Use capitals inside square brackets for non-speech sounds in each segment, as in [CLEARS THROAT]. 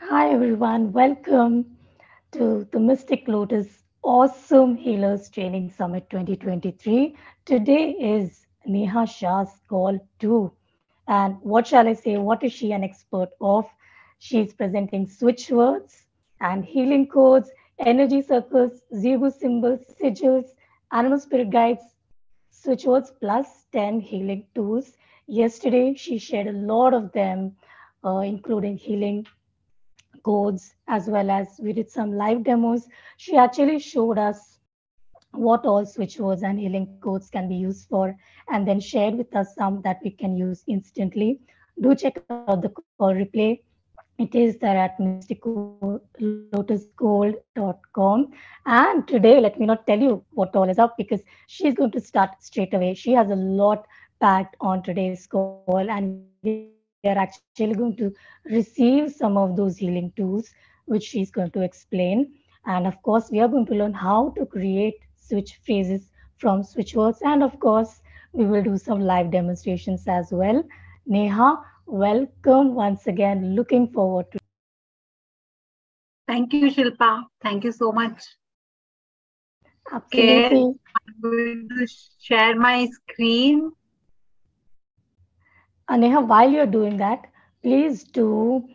Hi, everyone. Welcome to the Mystic Lotus Awesome Healers Training Summit 2023. Today is Nehaa Shaah's call too. And what shall I say? What is she an expert of? She's presenting switch words and healing codes, energy circles, Zibu symbols, sigils, animal spirit guides, switch words plus 10 healing tools. Yesterday, she shared a lot of them, uh, including healing codes as well as we did some live demos. She actually showed us what all switch words and healing codes can be used for and then shared with us some that we can use instantly. Do check out the call replay. It is there at mysticlotusgold.com. And today, let me not tell you what all is up because she's going to start straight away. She has a lot packed on today's call, and are actually going to receive some of those healing tools, which she's going to explain. And of course, we are going to learn how to create switch phrases from switch words. And of course, we will do some live demonstrations as well. Nehaa, welcome once again. Looking forward to Thank you, Shilpa. Thank you so much. Absolutely. Okay, I'm going to share my screen. Nehaa, while you're doing that, please do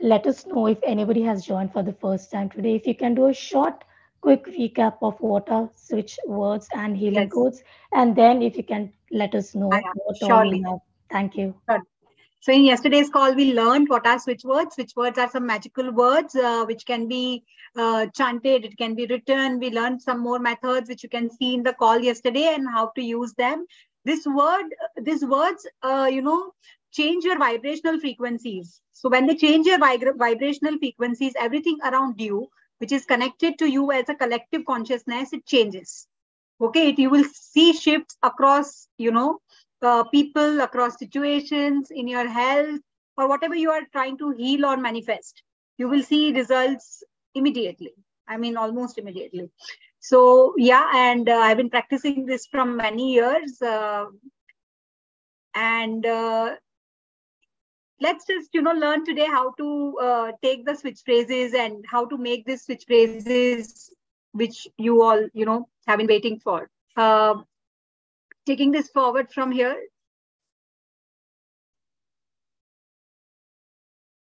let us know if anybody has joined for the first time today. If you can do a short, quick recap of what are switch words and healing Yes. codes, and then if you can let us know I what all surely. have. Thank you. So in yesterday's call, we learned what are switch words. Switch words are some magical words uh, which can be uh, chanted, it can be written. We learned some more methods which you can see in the call yesterday and how to use them. This word, these words, uh, you know, change your vibrational frequencies. So when they change your vibra- vibrational frequencies, everything around you, which is connected to you as a collective consciousness, it changes. Okay, it, you will see shifts across, you know, uh, people, across situations, in your health, or whatever you are trying to heal or manifest. You will see results immediately. I mean, almost immediately. So yeah, and uh, I've been practicing this from many years, uh, and uh, let's just you know learn today how to uh, take the switch phrases and how to make these switch phrases which you all you know have been waiting for. Uh, taking this forward from here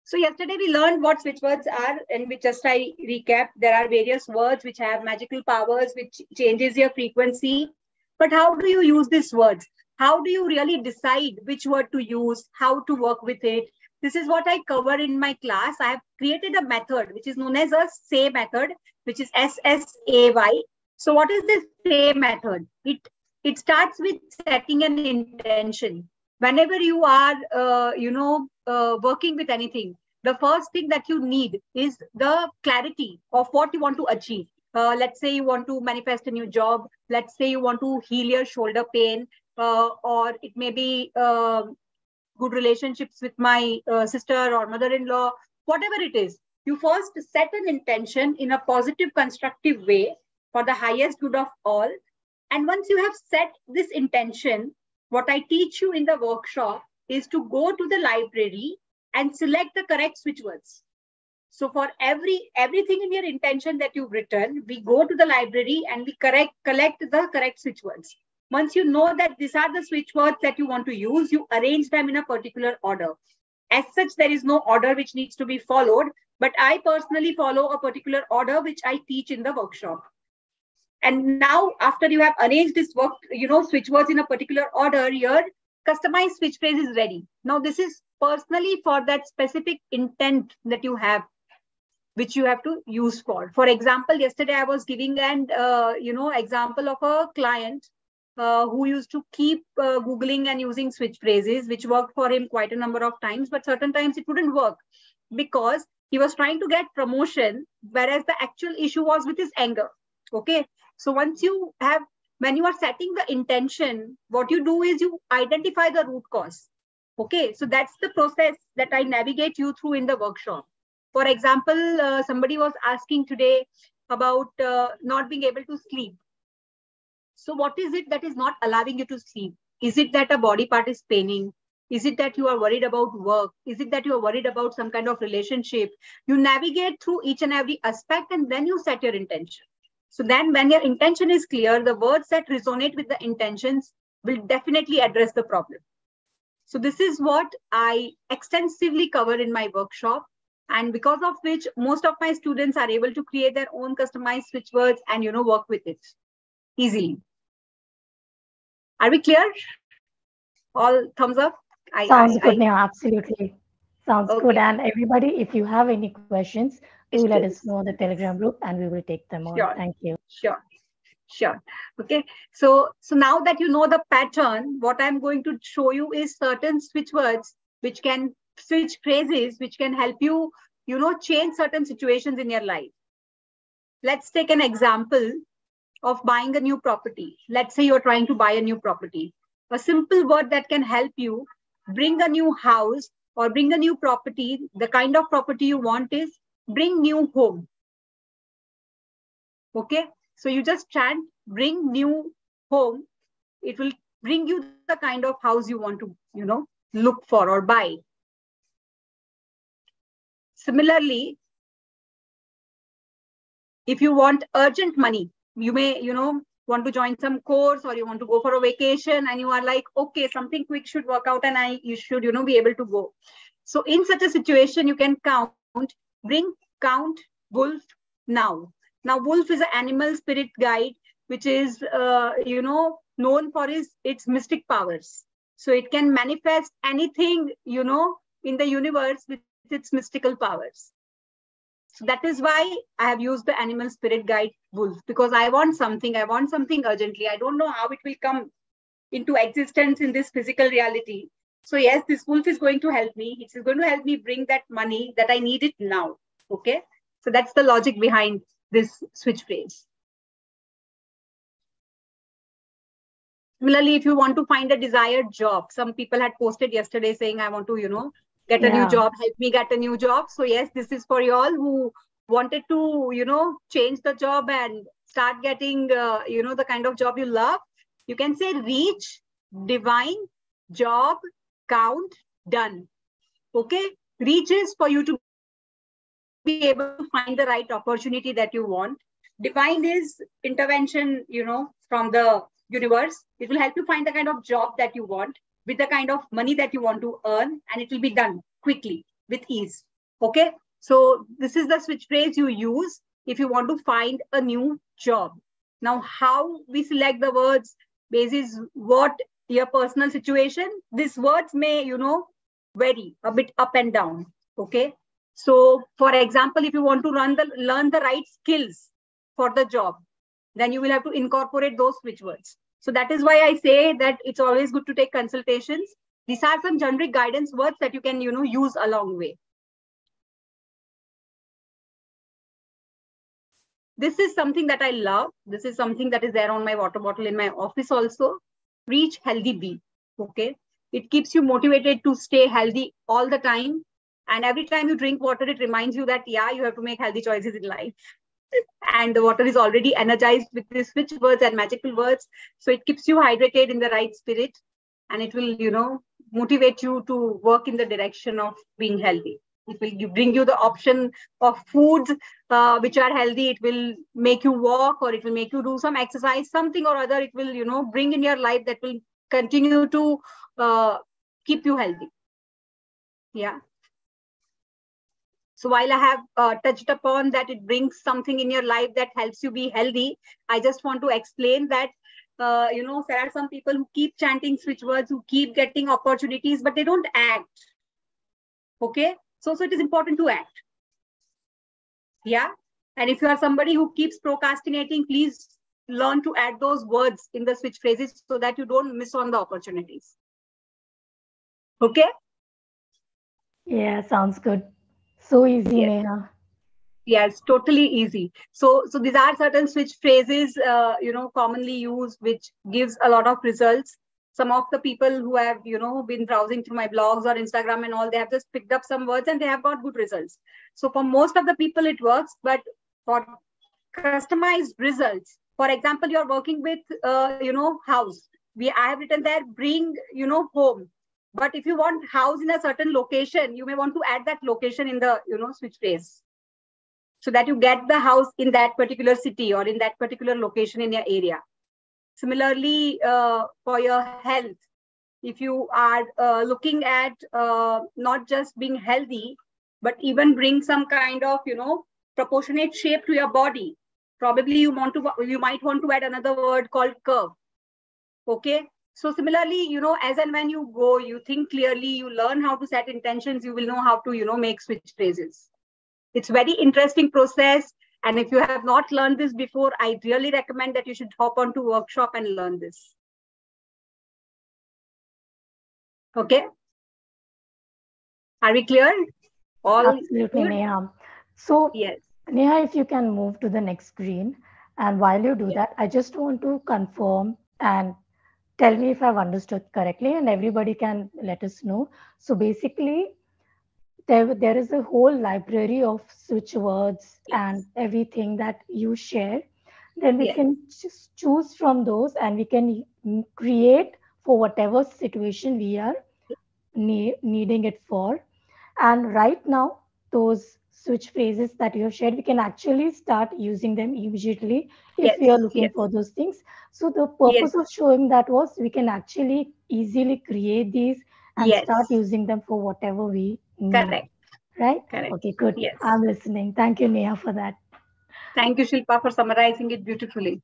so yesterday we learned what switch words are and we just i recap. There are various words which have magical powers which changes your frequency. But how do you use these words? How do you really decide which word to use how to work with it? This is what i cover in my class. I have created a method which is known as a say method which is ssay so what is this say method? It it starts with setting an intention whenever you are uh, you know uh, working with anything the first thing that you need is the clarity of what you want to achieve. Uh, let's say you want to manifest a new job. Let's say you want to heal your shoulder pain uh, or it may be uh, good relationships with my uh, sister or mother-in-law whatever it is. You first set an intention in a positive constructive way for the highest good of all. And once you have set this intention what i teach you in the workshop is to go to the library and select the correct switch words. So for every everything in your intention that you've written we go to the library and we correct collect the correct switch words. Once you know that these are the switch words that you want to use you arrange them in a particular order. As such there is no order which needs to be followed but i personally follow a particular order which i teach in the workshop and now after you have arranged this work you know switch words in a particular order your customized switch phrase is ready. Now this is personally for that specific intent that you have which you have to use for. For example yesterday i was giving an uh, you know example of a client uh, who used to keep uh, googling and using switch phrases which worked for him quite a number of times but certain times it wouldn't work because he was trying to get promotion whereas the actual issue was with his anger okay so once you have when you are setting the intention what you do is you identify the root cause okay so that's the process that i navigate you through in the workshop for example uh, somebody was asking today about uh, not being able to sleep so what is it that is not allowing you to sleep is it that a body part is paining Is it that you are worried about work? Is it that you are worried about some kind of relationship? You navigate through each and every aspect and then you set your intention. So then when your intention is clear, the words that resonate with the intentions will definitely address the problem. So this is what I extensively cover in my workshop. And because of which most of my students are able to create their own customized switch words and, you know, work with it easily. Are we clear? All thumbs up? I, Sounds I, good, I, absolutely. Sounds okay. good. And everybody, if you have any questions, do let us know the Telegram group and we will take them on. Sure. Thank you. Sure. Sure. Okay. So, so now that you know the pattern, what I'm going to show you is certain switch words which can switch phrases which can help you, you know, change certain situations in your life. Let's take an example of buying a new property. Let's say you're trying to buy a new property. A simple word that can help you bring a new house or bring a new property. The kind of property you want is bring new home. Okay. So you just chant bring new home. It will bring you the kind of house you want to, you know, look for or buy. Similarly, if you want urgent money, you may, you know, want to join some course or you want to go for a vacation and you are like, okay, something quick should work out and I you should, you know, be able to go. So in such a situation, you can count, bring, count, wolf now. Now, wolf is an animal spirit guide, which is, uh, you know, known for his its mystic powers. So it can manifest anything, you know, in the universe with its mystical powers. So that is why I have used the animal spirit guide wolf because I want something, I want something urgently. I don't know how it will come into existence in this physical reality. So yes, this wolf is going to help me. It is going to help me bring that money that I need it now. Okay. So that's the logic behind this switch phrase. Similarly, if you want to find a desired job, some people had posted yesterday saying, I want to, you know, get a yeah. new job help me get a new job so yes this is for you all who wanted to you know change the job and start getting uh, you know the kind of job you love you can say reach divine job count done okay reach is for you to be able to find the right opportunity that you want divine is intervention you know from the universe it will help you find the kind of job that you want with the kind of money that you want to earn and it will be done quickly with ease. Okay. So this is the switch phrase you use if you want to find a new job. Now, how we select the words basis what your personal situation, these words may, you know, vary a bit up and down. Okay. So for example, if you want to run the learn the right skills for the job, then you will have to incorporate those switch words. So that is why I say that it's always good to take consultations. These are some generic guidance words that you can, you know, use along way. This is something that I love. This is something that is there on my water bottle in my office also. Reach healthy be. Okay. It keeps you motivated to stay healthy all the time. And every time you drink water, it reminds you that, yeah, you have to make healthy choices in life and the water is already energized with these switch words and magical words so it keeps you hydrated in the right spirit and it will you know motivate you to work in the direction of being healthy it will bring you the option of foods uh, which are healthy it will make you walk or it will make you do some exercise something or other it will you know bring in your life that will continue to uh, keep you healthy yeah so while I have uh, touched upon that it brings something in your life that helps you be healthy, I just want to explain that, uh, you know, there are some people who keep chanting switch words, who keep getting opportunities, but they don't act. Okay. So, so it is important to act. Yeah. And if you are somebody who keeps procrastinating, please learn to add those words in the switch phrases so that you don't miss on the opportunities. Okay. Yeah, sounds good. So easy, yes. Nehaa. Yes, totally easy. So, so these are certain switch phrases, uh, you know, commonly used, which gives a lot of results. Some of the people who have, you know, been browsing through my blogs or Instagram and all, they have just picked up some words and they have got good results. So for most of the people, it works, but for customized results, for example, you're working with, uh, you know, house. We I have written there, bring, you know, home But if you want house in a certain location, you may want to add that location in the you know switch phrase so that you get the house in that particular city or in that particular location in your area. Similarly, uh, for your health, if you are uh, looking at uh, not just being healthy, but even bring some kind of, you know, proportionate shape to your body, probably you want to, you might want to add another word called curve. Okay. So similarly, you know, as and when you go, you think clearly, you learn how to set intentions, you will know how to, you know, make switch phrases. It's very interesting process. And if you have not learned this before, I really recommend that you should hop onto workshop and learn this. Okay. Are we clear? All Absolutely, good? Nehaa. So, yes. Nehaa, if you can move to the next screen. And while you do that, I just want to confirm and tell me if I've understood correctly, and everybody can let us know. So basically, there, there is a whole library of switch words yes. and everything that you share then we yes. can just choose from those and we can create for whatever situation we are ne- needing it for and right now those switch phrases that you have shared we can actually start using them immediately if yes. we are looking yes. for those things so the purpose of showing that was we can actually easily create these and start using them for whatever we Correct. Right? Correct. Okay, good. Yes. I'm listening. Thank you, Nehaa, for that. Thank you, Shilpa, for summarizing it beautifully.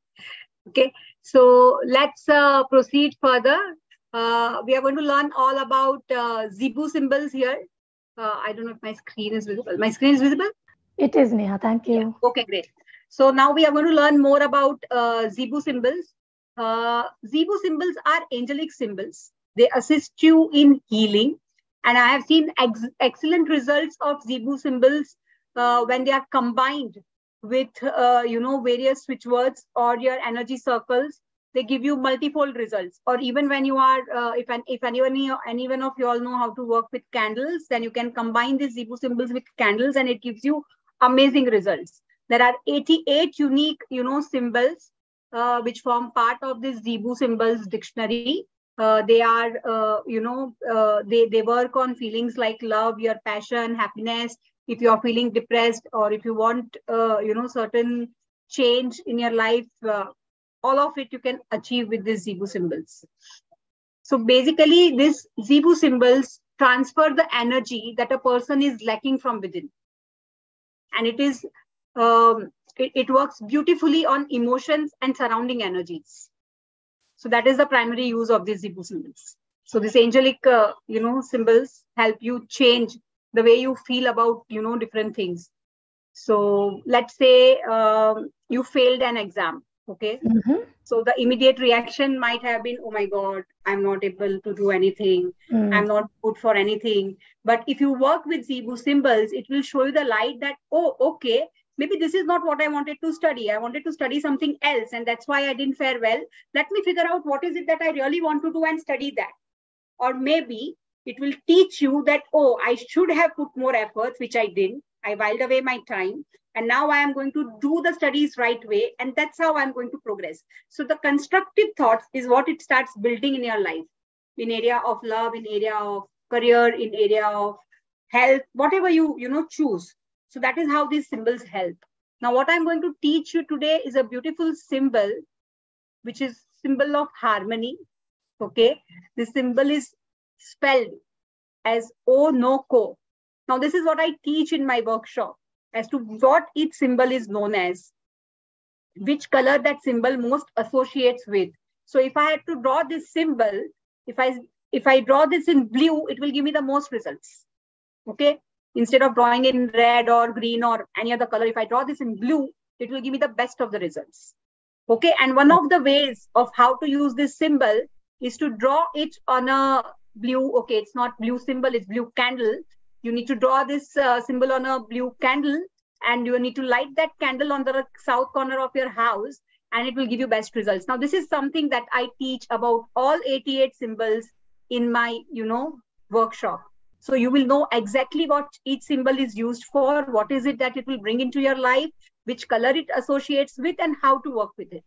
Okay, so let's uh, proceed further. Uh, we are going to learn all about uh, Zibu symbols here. Uh, I don't know if my screen is visible. My screen is visible? It is, Nehaa. Thank you. Yeah. Okay, great. So now we are going to learn more about uh, Zibu symbols. Uh, Zibu symbols are angelic symbols. They assist you in healing, and I have seen ex excellent results of Zibu symbols uh, when they are combined with, uh, you know, various switch words or your energy circles. They give you multifold results. Or even when you are, uh, if, an, if anyone, anyone of you all know how to work with candles, then you can combine these Zibu symbols with candles and it gives you amazing results. There are 88 unique, you know, symbols uh, which form part of this Zibu symbols dictionary uh, they are uh, you know uh, they they work on feelings like love your passion happiness. If you are feeling depressed or if you want uh, you know certain change in your life uh, all of it you can achieve with these zibu symbols. So basically these zibu symbols transfer the energy that a person is lacking from within. And it is um, it, it works beautifully on emotions and surrounding energies so that is the primary use of these Zibu symbols. So these angelic, uh, you know, symbols help you change the way you feel about, you know, different things. So let's say um, you failed an exam. Okay. Mm-hmm. So the immediate reaction might have been, oh my God, I'm not able to do anything. Mm. I'm not good for anything. But if you work with Zibu symbols, it will show you the light that, oh, okay, maybe this is not what I wanted to study. I wanted to study something else, and that's why I didn't fare well. Let me figure out what is it that I really want to do and study that. Or maybe it will teach you that, oh, I should have put more efforts, which I didn't. I whiled away my time. And now I am going to do the studies right way. And that's how I'm going to progress. So the constructive thoughts is what it starts building in your life, in area of love, in area of career, in area of health, whatever you, you know, choose so that is how these symbols help. Now, what I'm going to teach you today is a beautiful symbol, which is symbol of harmony. Okay, the symbol is spelled as O no ko. Now, this is what I teach in my workshop as to what each symbol is known as, which color that symbol most associates with. So if I had to draw this symbol, if I if I draw this in blue, it will give me the most results. Okay, instead of drawing in red or green or any other color, if I draw this in blue, it will give me the best of the results. Okay, and one of the ways of how to use this symbol is to draw it on a blue, okay, it's not blue symbol, it's blue candle. You need to draw this uh, symbol on a blue candle and you need to light that candle on the south corner of your house and it will give you best results. Now, this is something that I teach about all 88 symbols in my, you know, workshop. So you will know exactly what each symbol is used for, what is it that it will bring into your life, which color it associates with, and how to work with it.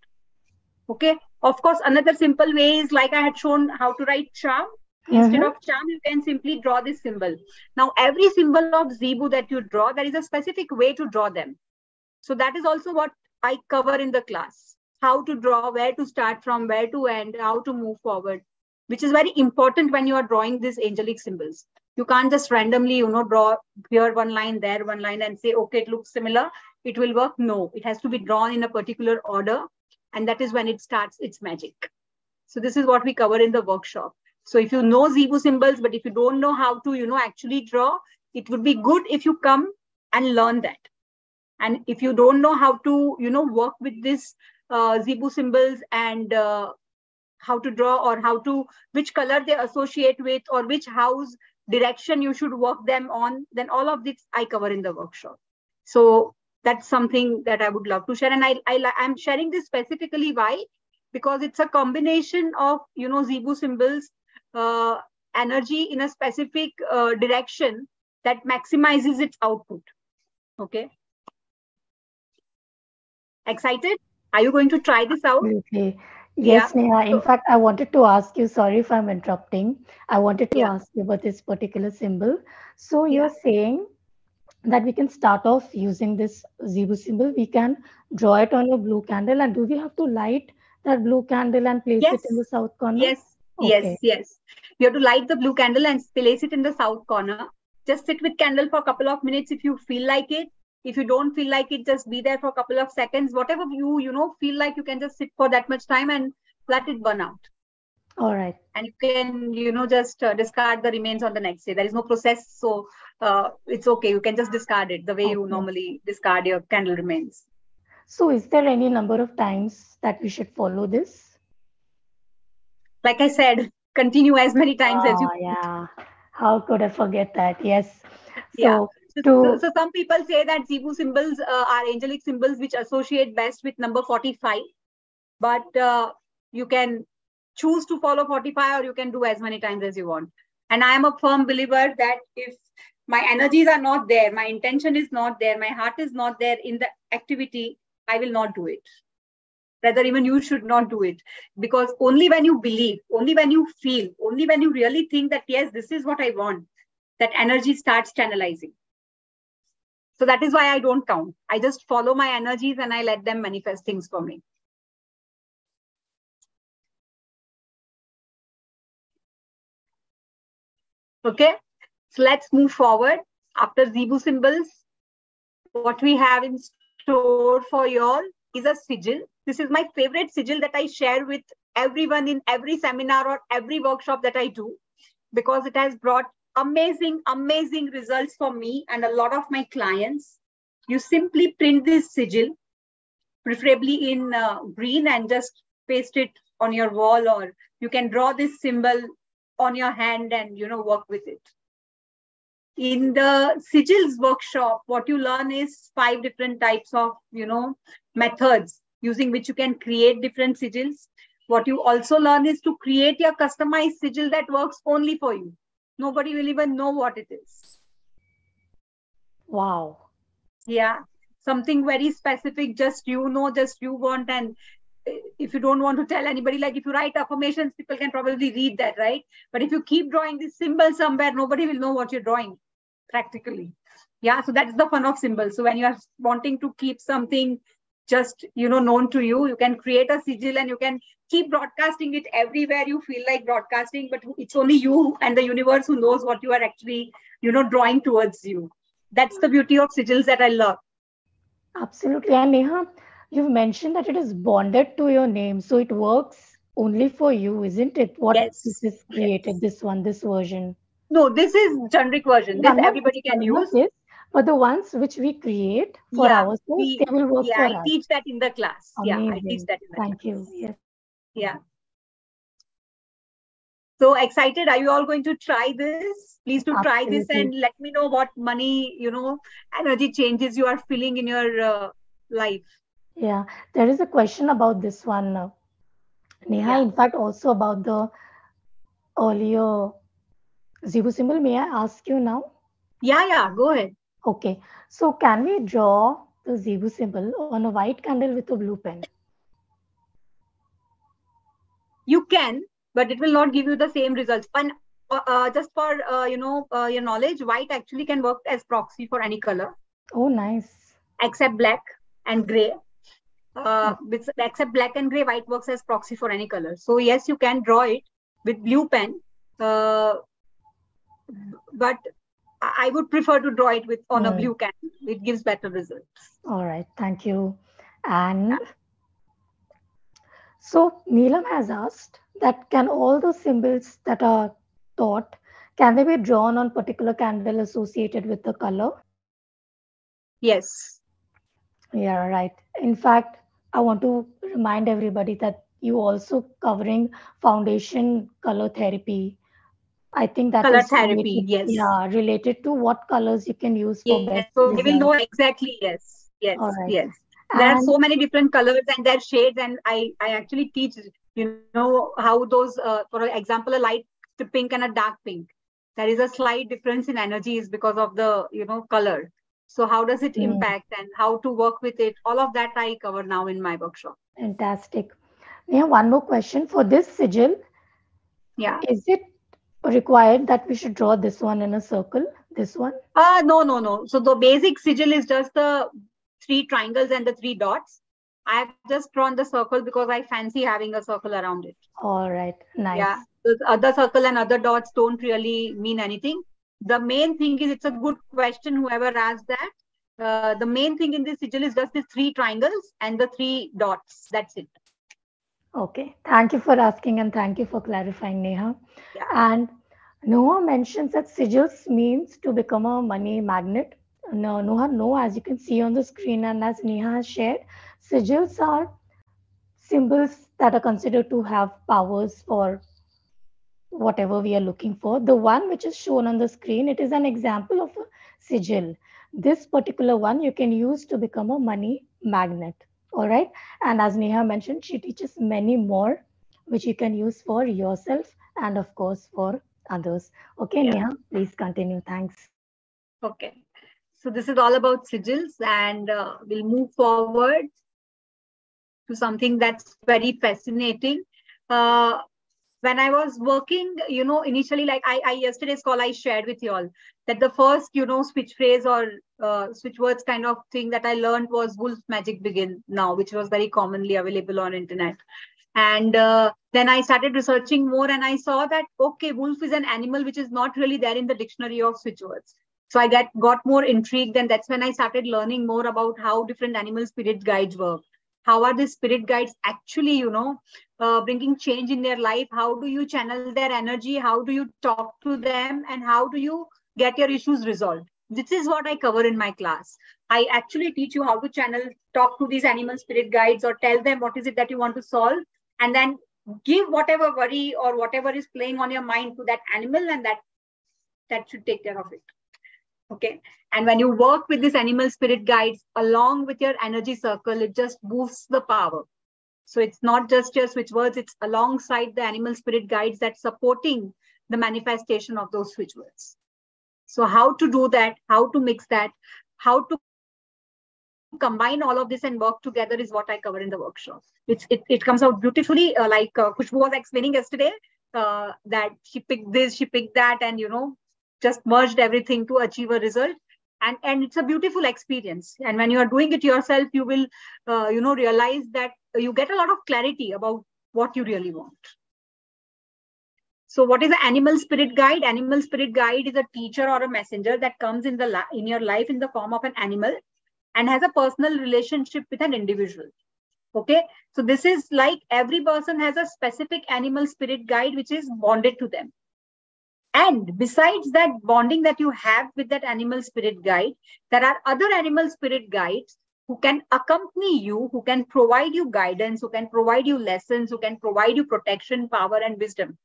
Okay. Of course, another simple way is like I had shown how to write charm. Instead mm-hmm. of charm, you can simply draw this symbol. Now, every symbol of Zibu that you draw, there is a specific way to draw them. So that is also what I cover in the class. How to draw, where to start from, where to end, how to move forward, which is very important when you are drawing these angelic symbols. You can't just randomly, you know, draw here one line, there one line and say, okay, it looks similar. It will work. No, it has to be drawn in a particular order. And that is when it starts its magic. So this is what we cover in the workshop. So if you know Zibu symbols, but if you don't know how to, you know, actually draw, it would be good if you come and learn that. And if you don't know how to, you know, work with this uh, Zibu symbols and uh, how to draw or how to, which color they associate with or which house direction you should work them on, then all of this I cover in the workshop. So that's something that I would love to share. And I, I, I'm sharing this specifically why? Because it's a combination of, you know, Zibu symbols uh, energy in a specific uh, direction that maximizes its output. Okay. Excited? Are you going to try this out? Okay. Yes, yeah. Nehaa. In fact, I wanted to ask you, sorry if I'm interrupting. I wanted to yeah. ask you about this particular symbol. So you're yeah. saying that we can start off using this Zibu symbol. We can draw it on a blue candle. And do we have to light that blue candle and place yes. it in the south corner? Yes, Okay. Yes, yes. You have to light the blue candle and place it in the south corner. Just sit with candle for a couple of minutes if you feel like it. If you don't feel like it, just be there for a couple of seconds. Whatever you, you know, feel like you can just sit for that much time and let it burn out. All right. And you can, you know, just uh, discard the remains on the next day. There is no process. So uh, it's okay. You can just discard it the way okay. you normally discard your candle remains. So is there any number of times that we should follow this? like I said, continue as many times oh, as you. Yeah. How could I forget that? Yes. So, yeah. So, to... so, some people say that Zibu symbols uh, are angelic symbols which associate best with number 45. But uh, you can choose to follow 45 or you can do as many times as you want. And I am a firm believer that if my energies are not there, my intention is not there, my heart is not there in the activity, I will not do it rather even you should not do it because only when you believe only when you feel only when you really think that yes this is what i want that energy starts channelizing so that is why i don't count. I just follow my energies and i let them manifest things for me. Okay? So let's move forward. After zibu symbols what we have in store for you all is a sigil. This is my favorite sigil that I share with everyone in every seminar or every workshop that I do because it has brought amazing, amazing results for me and a lot of my clients. You simply print this sigil, preferably in uh, green, and just paste it on your wall, or you can draw this symbol on your hand and you know work with it. In the sigils workshop, what you learn is five different types of you know methods using which you can create different sigils. What you also learn is to create your customized sigil that works only for you. Nobody will even know what it is. Wow. Yeah. Something very specific, just you know, just you want. And if you don't want to tell anybody, like if you write affirmations, people can probably read that, right? But if you keep drawing this symbol somewhere, nobody will know what you're drawing practically. Yeah. So that's the fun of symbols. So when you are wanting to keep something just you know known to you. You can create a sigil and you can keep broadcasting it everywhere you feel like broadcasting but it's only you and the universe who knows what you are actually you know drawing towards you. That's the beauty of sigils that i love. Absolutely. And nehaa you've mentioned that it is bonded to your name so it works only for you isn't it? What yes. this is created yes. this one this version? No this is generic version. This yeah, everybody can use. this but the ones which we create for yeah, ourselves, we, they will work yeah, for I us. teach that in the class. Amazing. Yeah, I teach that in the Thank class. you. Yes. Yeah. So excited. Are you all going to try this? Please to try this and let me know what money, you know, energy changes you are feeling in your uh, life. Yeah, there is a question about this one. Uh, Nehaa, yeah. in fact, also about the earlier Zibu symbol. May I ask you now? Yeah, yeah, go ahead. Okay, so can we draw the Zibu symbol on a white candle with a blue pen? You can, but it will not give you the same results. And uh, uh, just for uh, you know uh, your knowledge, white actually can work as proxy for any color. Oh, nice. Except black and gray. Uh, with, except black and gray, white works as proxy for any color. So yes, you can draw it with blue pen, uh, but I would prefer to draw it with on mm. a blue can. It gives better results. All right, thank you. And so Neelam has asked that can all the symbols that are taught can they be drawn on particular candle associated with the color? Yes. Yeah, right. In fact, I want to remind everybody that you also covering foundation color therapy I think that color therapy. Related, yes. Yeah, related to what colors you can use for yes. best. So we will know exactly. Yes. Yes. Yes. There and, are so many different colors and their shades, and I I actually teach you know how those uh, for example a light pink and a dark pink. There is a slight difference in energies because of the you know color. So how does it mm. impact and how to work with it? All of that I cover now in my workshop. Fantastic. Yeah, one more question for this sigil. Yeah. Is it required that we should draw this one in a circle? This one? Uh, no, no, no. So the basic sigil is just the three triangles and the three dots. I have just drawn the circle because I fancy having a circle around it. All right, nice. Yeah, the other circle and other dots don't really mean anything. The main thing is it's a good question, whoever asked that. Uh, the main thing in this sigil is just the three triangles and the three dots. That's it. Okay, thank you for asking and thank you for clarifying, Nehaa. Yeah. And Noah mentions that sigils means to become a money magnet. No, Noah, no, as you can see on the screen and as Nehaa has shared, sigils are symbols that are considered to have powers for whatever we are looking for. The one which is shown on the screen, it is an example of a sigil. This particular one you can use to become a money magnet all right. And as nehaa mentioned she teaches many more which you can use for yourself and of course for others. Okay yeah. nehaa please continue. Thanks. Okay. So this is all about sigils and uh, we'll move forward to something that's very fascinating. Uh, when I was working, you know, initially, like I, I yesterday's call, I shared with you all that the first, you know, switch phrase or uh, switch words kind of thing that I learned was wolf magic begin now, which was very commonly available on internet. And uh, then I started researching more and I saw that, okay, wolf is an animal which is not really there in the dictionary of switch words. So I got, got more intrigued and that's when I started learning more about how different animal spirit guides work how are the spirit guides actually you know uh, bringing change in their life? How do you channel their energy? How do you talk to them? And how do you get your issues resolved? This is what i cover in my class. I actually teach you how to channel talk to these animal spirit guides or tell them what is it that you want to solve and then give whatever worry or whatever is playing on your mind to that animal and that that should take care of it okay? And when you work with this animal spirit guides along with your energy circle it just boosts the power. So it's not just your switch words it's alongside the animal spirit guides that's supporting the manifestation of those switch words. So how to do that how to mix that how to combine all of this and work together is what I cover in the workshop. It's, it, it comes out beautifully, uh, like uh, Kushbu was explaining yesterday, uh, that she picked this, she picked that, and you know, just merged everything to achieve a result. And and it's a beautiful experience. And when you are doing it yourself you will uh, you know realize that you get a lot of clarity about what you really want. So what is the animal spirit guide? Animal spirit guide is a teacher or a messenger that comes in the in your life in the form of an animal and has a personal relationship with an individual. Okay? So this is like every person has a specific animal spirit guide which is bonded to them and besides that bonding that you have with that animal spirit guide, there are other animal spirit guides who can accompany you, who can provide you guidance, who can provide you lessons, who can provide you protection, power, and wisdom.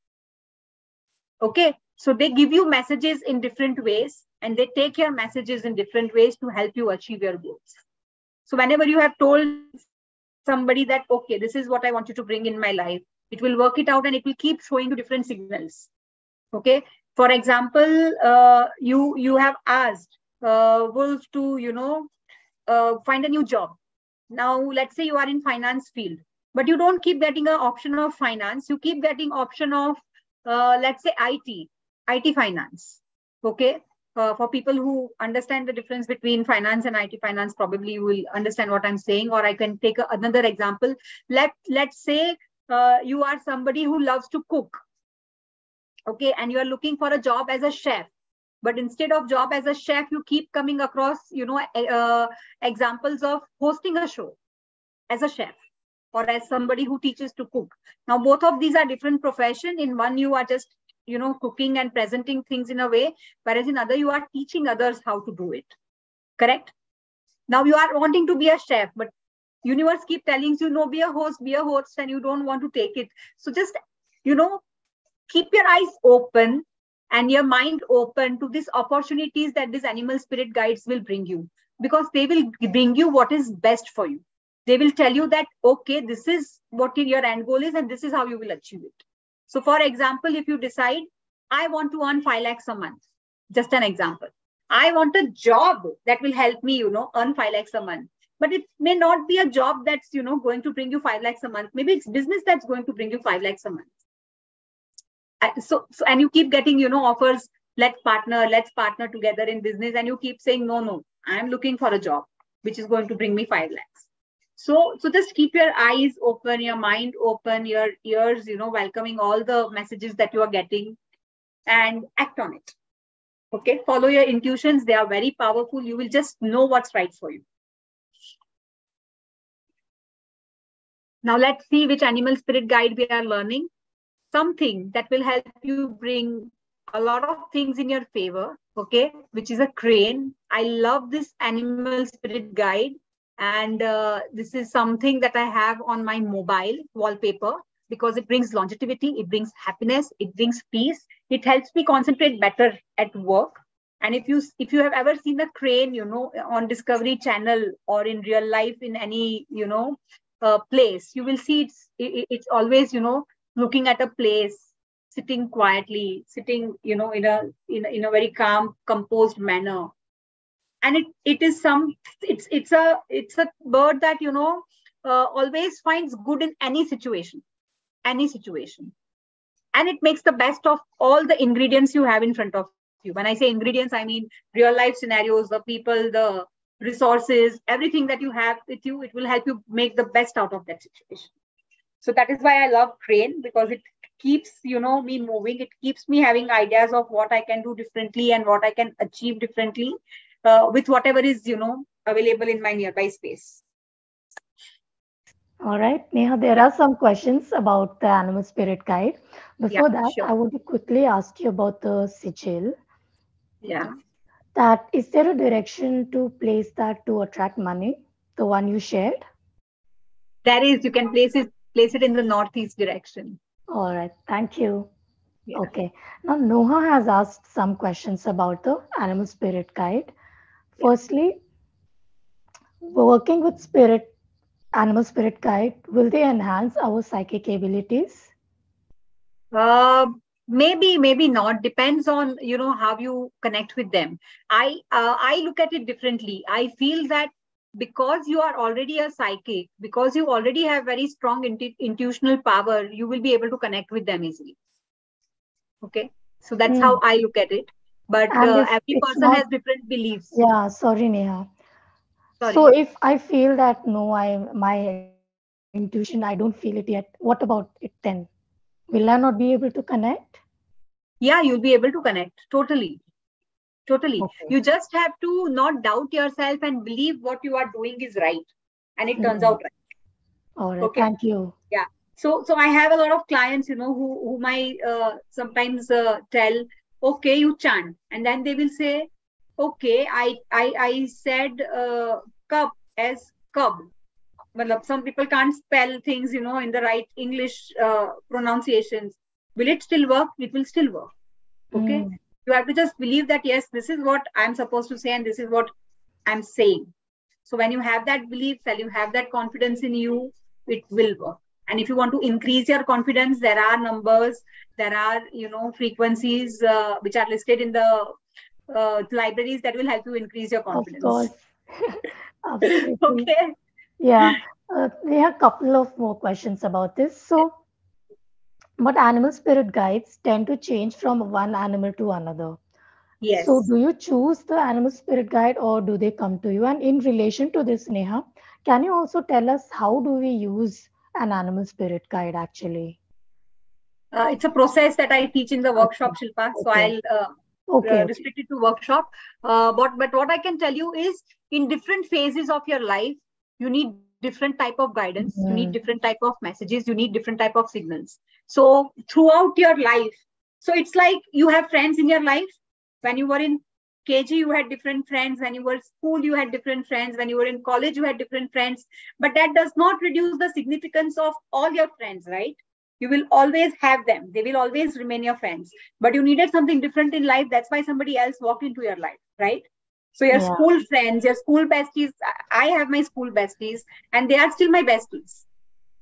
Okay, so they give you messages in different ways and they take your messages in different ways to help you achieve your goals. So, whenever you have told somebody that, okay, this is what I want you to bring in my life, it will work it out and it will keep showing you different signals. Okay, for example uh, you you have asked uh, wolf to you know uh, find a new job now let's say you are in finance field but you don't keep getting an option of finance you keep getting option of uh, let's say it IT finance. Okay. Uh, for people who understand the difference between finance and IT finance, probably you will understand what I'm saying. Or I can take a, another example. Let let's say uh, you are somebody who loves to cook. Okay, and you are looking for a job as a chef. But instead of job as a chef, you keep coming across, you know, uh, examples of hosting a show as a chef or as somebody who teaches to cook. Now, both of these are different profession. In one, you are just you know cooking and presenting things in a way whereas in other you are teaching others how to do it correct now you are wanting to be a chef but universe keep telling you no be a host be a host and you don't want to take it so just you know keep your eyes open and your mind open to these opportunities that these animal spirit guides will bring you because they will bring you what is best for you they will tell you that okay this is what your end goal is and this is how you will achieve it so for example, if you decide, I want to earn 5 lakhs a month, just an example. I want a job that will help me, you know, earn 5 lakhs a month. But it may not be a job that's, you know, going to bring you 5 lakhs a month. Maybe it's business that's going to bring you 5 lakhs a month. So, so and you keep getting, you know, offers, let's partner, let's partner together in business. And you keep saying, no, no, I'm looking for a job, which is going to bring me 5 lakhs. So so just keep your eyes open your mind open your ears you know welcoming all the messages that you are getting and act on it. Okay? Follow your intuitions. They are very powerful. You will just know what's right for you. Now let's see which animal spirit guide we are learning something that will help you bring a lot of things in your favor okay which is a crane i love this animal spirit guide and uh, this is something that I have on my mobile wallpaper because it brings longevity, it brings happiness, it brings peace. It helps me concentrate better at work. And if you if you have ever seen a crane, you know, on Discovery Channel or in real life in any you know uh, place, you will see it's it, it's always you know looking at a place, sitting quietly, sitting you know in a in in a very calm, composed manner, and it it is some it's it's a it's a bird that you know uh, always finds good in any situation any situation. And it makes the best of all the ingredients you have in front of you. When i say ingredients i mean real life scenarios the people the resources everything that you have with you it will help you make the best out of that situation so that is why i love crane because it keeps you know me moving. It keeps me having ideas of what i can do differently and what i can achieve differently uh, with whatever is you know available in my nearby space. All right nehaa there are some questions about the animal spirit guide. Before yeah, that sure. i want to quickly ask you about the sigil. Yeah. That is there a direction to place that to attract money? The one you shared? There is you can place it place it in the northeast direction all right thank you yeah. okay now noha has asked some questions about the animal spirit guide Firstly, working with spirit, animal spirit guide, will they enhance our psychic abilities? Uh, maybe, maybe not. Depends on you know how you connect with them. I uh, I look at it differently. I feel that because you are already a psychic, because you already have very strong intu- intuitional power, you will be able to connect with them easily. Okay, so that's mm. how I look at it. But uh, every person not, has different beliefs. Yeah sorry nehaa. Sorry. so if i feel that no i my intuition i don't feel it yet what about it then? Will i not be able to connect? Yeah you'll be able to connect totally totally. Okay. you just have to not doubt yourself and believe what you are doing is right. And it turns mm-hmm. out right. All right. Okay. thank you. Yeah. So so i have a lot of clients you know who whom i uh, sometimes uh, tell okay you chant. And then they will say okay i i i said uh, cup as cub but some people can't spell things you know in the right english uh, pronunciations. Will it still work? It will still work. Okay? Mm. You have to just believe that yes this is what i'm supposed to say and this is what i'm saying. So when you have that belief and you have that confidence in you it will work. And if you want to increase your confidence there are numbers there are you know frequencies uh, which are listed in the uh, libraries that will help you increase your confidence. of course [LAUGHS] [LAUGHS] okay. Yeah. Uh, we have a couple of more questions about this. So But animal spirit guides tend to change from one animal to another. Yes. So, do you choose the animal spirit guide or do they come to you? And in relation to this, Nehaa, can you also tell us how do we use an animal spirit guide actually? Uh, it's a process that I teach in the workshop, Okay. Shilpa. So Okay. I'll uh, Okay. uh, restrict it to workshop. Uh, but but what I can tell you is, in different phases of your life, you need different type of guidance. You need Mhm. different type of messages. You need different type of signals. So throughout your life, so it's like you have friends in your life. When you were in KG, you had different friends. When you were school, you had different friends. When you were in college, you had different friends. But that does not reduce the significance of all your friends, right? You will always have them. They will always remain your friends. But you needed something different in life. That's why somebody else walked into your life, right? So your Yeah. school friends, your school besties, I have my school besties, and they are still my besties.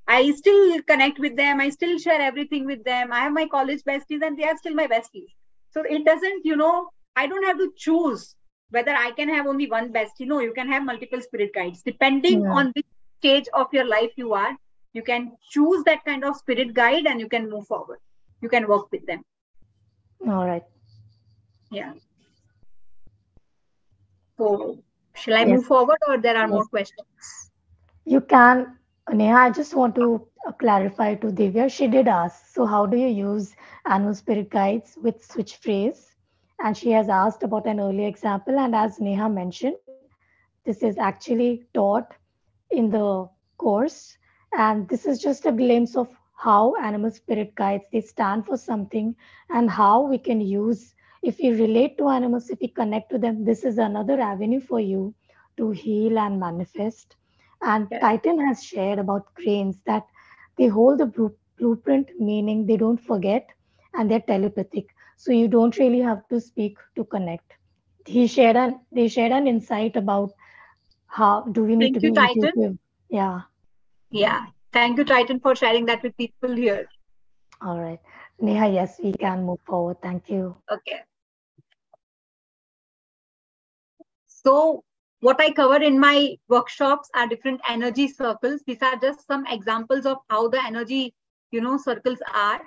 I still connect with them. I still share everything with them. I have my college besties, and they are still my besties. So it doesn't, you know, I don't have to choose whether I can have only one bestie. No, you can have multiple spirit guides depending Yeah. on which stage of your life you are. You can choose that kind of spirit guide, and you can move forward. You can work with them. All right. Yeah. So shall I Yes. move forward, or there are Yes. more questions? You can, Nehaa, I just want to uh, clarify to Divya. She did ask, so how do you use animal spirit guides with switch phrase? And she has asked about an earlier example. And as Nehaa mentioned, this is actually taught in the course. And this is just a glimpse of how animal spirit guides they stand for something and how we can use if you relate to animals, if we connect to them, this is another avenue for you to heal and manifest. And Yeah. Titan has shared about cranes that they hold the blueprint, meaning they don't forget and they're telepathic. So you don't really have to speak to connect. He shared an they shared an insight about how do we need to Thank be you, Titan. intuitive. Yeah. Yeah. Thank you, Titan, for sharing that with people here. All right. Nehaa, yes, we can move forward. Thank you. Okay. So what I cover in my workshops are different energy circles. These are just some examples of how the energy, you know, circles are.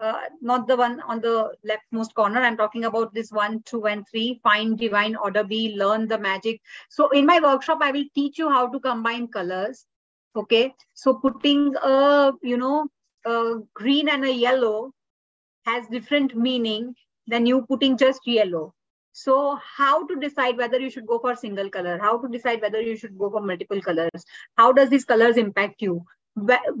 Uh, not the one on the leftmost corner. I'm talking about this one, two, and three. Find divine order, be learn the magic. So in my workshop, I will teach you how to combine colors. Okay. So putting a, you know, a green and a yellow has different meaning than you putting just yellow. So how to decide whether you should go for single color? How to decide whether you should go for multiple colors? How does these colors impact you?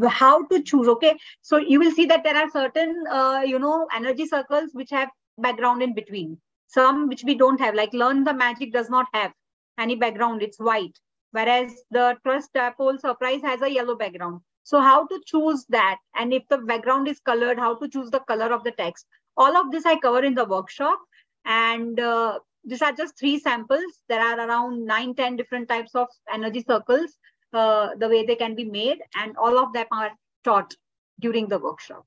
How to choose? Okay, so you will see that there are certain, uh, you know, energy circles which have background in between. Some which we don't have, like learn the magic does not have any background; it's white. Whereas the trust dipole surprise has a yellow background. So how to choose that? And if the background is colored, how to choose the color of the text? All of this I cover in the workshop and uh, these are just three samples. There are around nine ten different types of energy circles uh, the way they can be made. And all of them are taught during the workshop.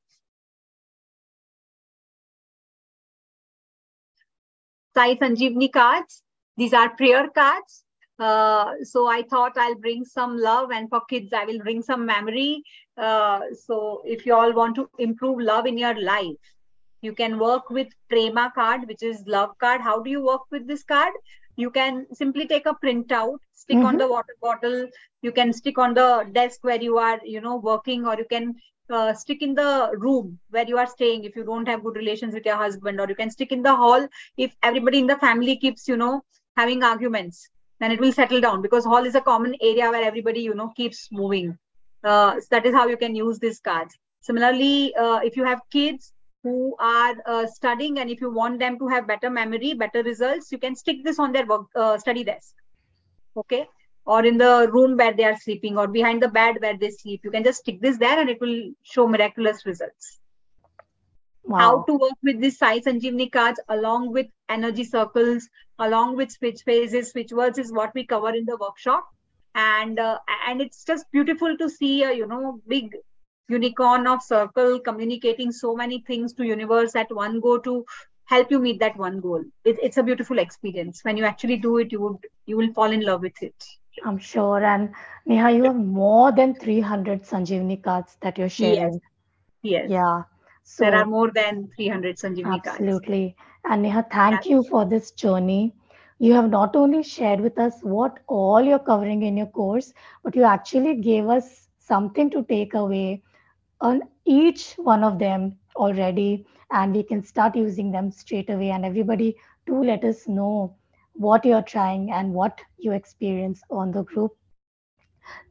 Sai cards. These are prayer cards. Uh, so i thought i'll bring some love and for kids i will bring some memory. Uh, so if you all want to improve love in your life you can work with prema card which is love card. How do you work with this card? You can simply take a printout stick on Mhm. the water bottle. You can stick on the desk where you are you know working or you can uh, stick in the room where you are staying if you don't have good relations with your husband or you can stick in the hall if everybody in the family keeps you know having arguments then it will settle down because hall is a common area where everybody you know keeps moving. Uh, so that is how you can use these cards similarly uh, if you have kids who are uh, studying and if you want them to have better memory better results you can stick this on their work, uh, study desk. Okay? Or in the room where they are sleeping or behind the bed where they sleep. You can just stick this there and it will show miraculous results. How to work with these Sai Sanjeevini cards along with energy circles, along with switch phrases, switch words is what we cover in the workshop. And uh, and it's just beautiful to see a you know big unicorn of circle communicating so many things to universe at one go to help you meet that one goal. It, it's a beautiful experience. When you actually do it, you would you will fall in love with it. I'm sure. And Nehaa, you have more than 300 Sanjeevini cards that you're sharing. Yes. Yeah. So, there are more than 300 Sanjeevini cards. Absolutely. And Nehaa, thank you for this journey. You have not only shared with us what all you're covering in your course, but you actually gave us something to take away on each one of them already, and we can start using them straight away. And everybody, do let us know what you're trying and what you experience on the group.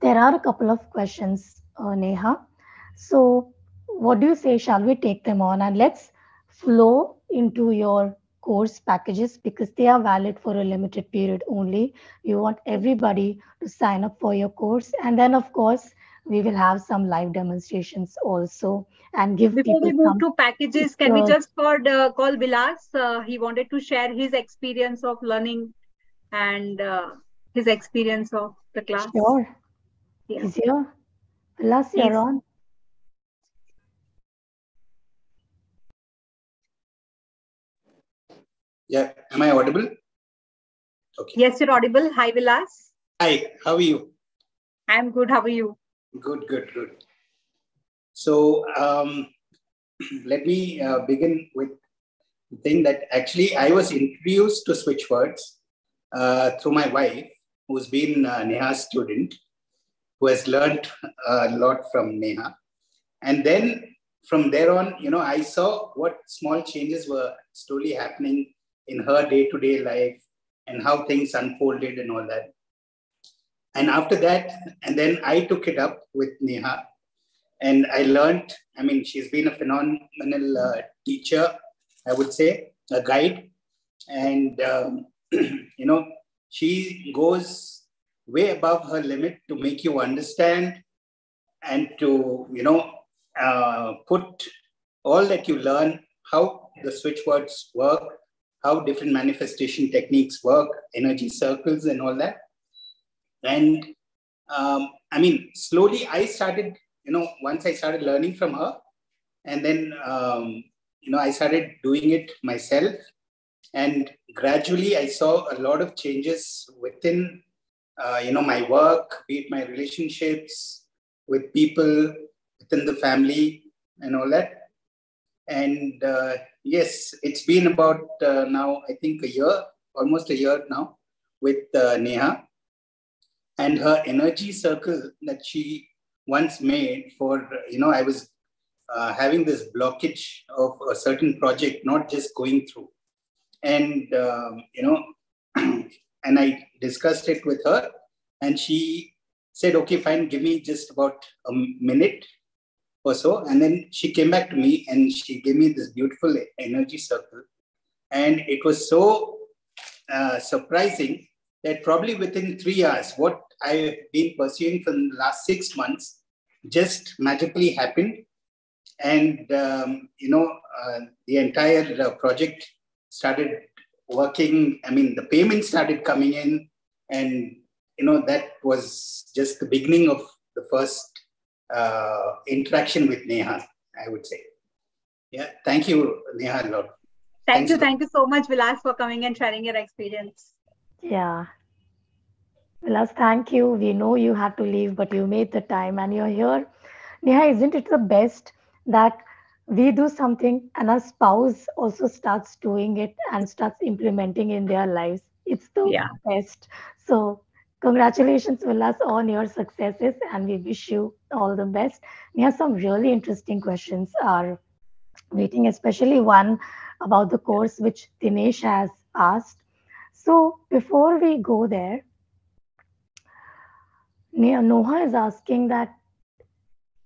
There are a couple of questions, uh, Nehaa. So, what do you say? Shall we take them on and let's flow into your course packages because they are valid for a limited period only. You want everybody to sign up for your course. And then, of course, we will have some live demonstrations also and give before we move to packages can we just call uh, call Vilas uh, he wanted to share his experience of learning and uh, his experience of the class sure yeah. is here Vilas you're on Yeah. Am I audible? Okay. Yes, you're audible. Hi, Vilas. Hi. How are you? I'm good. How are you? Good, good, good. So um, [CLEARS THROAT] let me uh, begin with the thing that actually I was introduced to switchwords uh, through my wife, who's been uh, Nehaa's student, who has learned a lot from Nehaa. And then from there on, you know, I saw what small changes were slowly happening in her day to day life and how things unfolded and all that. And after that, and then I took it up with Nehaa and I learned. I mean, she's been a phenomenal uh, teacher, I would say, a guide. And, um, [CLEARS THROAT] you know, she goes way above her limit to make you understand and to, you know, uh, put all that you learn, how the switch words work, how different manifestation techniques work, energy circles, and all that. And um, I mean, slowly I started, you know, once I started learning from her, and then, um, you know, I started doing it myself. And gradually I saw a lot of changes within, uh, you know, my work, be it my relationships with people within the family and all that. And uh, yes, it's been about uh, now, I think, a year, almost a year now with uh, Nehaa. And her energy circle that she once made for, you know, I was uh, having this blockage of a certain project not just going through. And, um, you know, [CLEARS THROAT] and I discussed it with her, and she said, okay, fine, give me just about a minute or so. And then she came back to me and she gave me this beautiful energy circle. And it was so uh, surprising that probably within three hours, what I've been pursuing for the last six months just magically happened. And, um, you know, uh, the entire uh, project started working. I mean, the payment started coming in. And, you know, that was just the beginning of the first uh, interaction with Nehaa, I would say. Yeah, thank you, Nehaa, a lot. Thank Thanks you, thank you so much, Vilas, for coming and sharing your experience. Yeah. Vilas, thank you. We know you had to leave, but you made the time and you're here. Nehaa, isn't it the best that we do something and our spouse also starts doing it and starts implementing in their lives? It's the yeah. best. So Congratulations, Vilas, on your successes, and we wish you all the best. We have some really interesting questions are waiting, especially one about the course which Dinesh has asked. So before we go there, Noha is asking that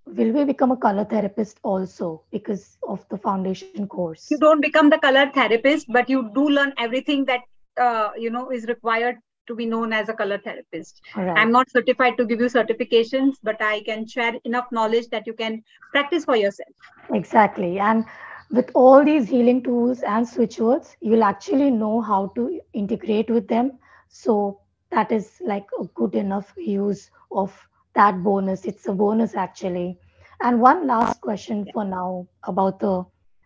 will we become a color therapist also because of the foundation course? You don't become the color therapist, but you do learn everything that uh, you know is required to be known as a color therapist. Right. I'm not certified to give you certifications, but I can share enough knowledge that you can practice for yourself. Exactly. And with all these healing tools and switch words, you will actually know how to integrate with them. So that is like a good enough use of that bonus. It's a bonus actually. And one last question for now about the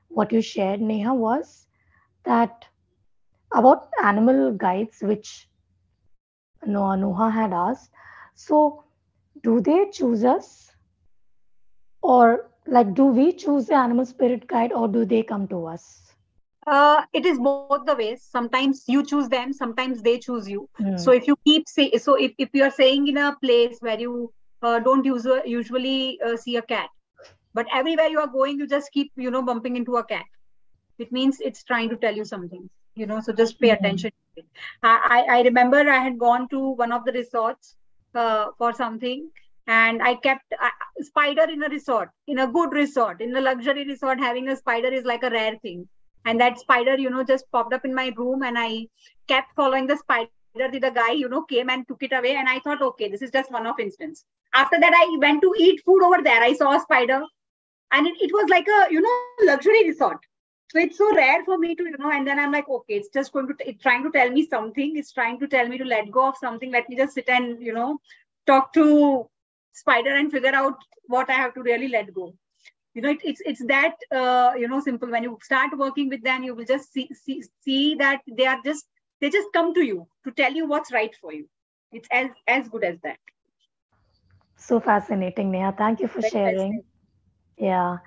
what you shared, Nehaa, was that about animal guides, which no, Noha had asked. So, do they choose us, or like do we choose the animal spirit guide or do they come to us uh, it is both the ways sometimes you choose them sometimes they choose you Hmm. so if you keep say so if, if you are saying in a place where you uh, don't use, usually uh, see a cat but everywhere you are going you just keep you know bumping into a cat it means it's trying to tell you something you know so just pay Mhm. attention to it. I, I i remember i had gone to one of the resorts uh, for something and i kept a spider in a resort in a good resort in a luxury resort having a spider is like a rare thing. And that spider you know just popped up in my room and i kept following the spider the guy you know came and took it away. And i thought okay this is just one of instance. After that i went to eat food over there. I saw a spider. And it, it was like a you know luxury resort. So it's so rare for me to you know and then i'm like okay it's just going to it's trying to tell me something. It's trying to tell me to let go of something. Let me just sit and you know talk to spider and figure out what i have to really let go you know it, it's it's that uh, you know simple when you start working with them you will just see, see see that they are just they just come to you to tell you what's right for you it's as as good as that so fascinating nehaa thank you for Very sharing yeah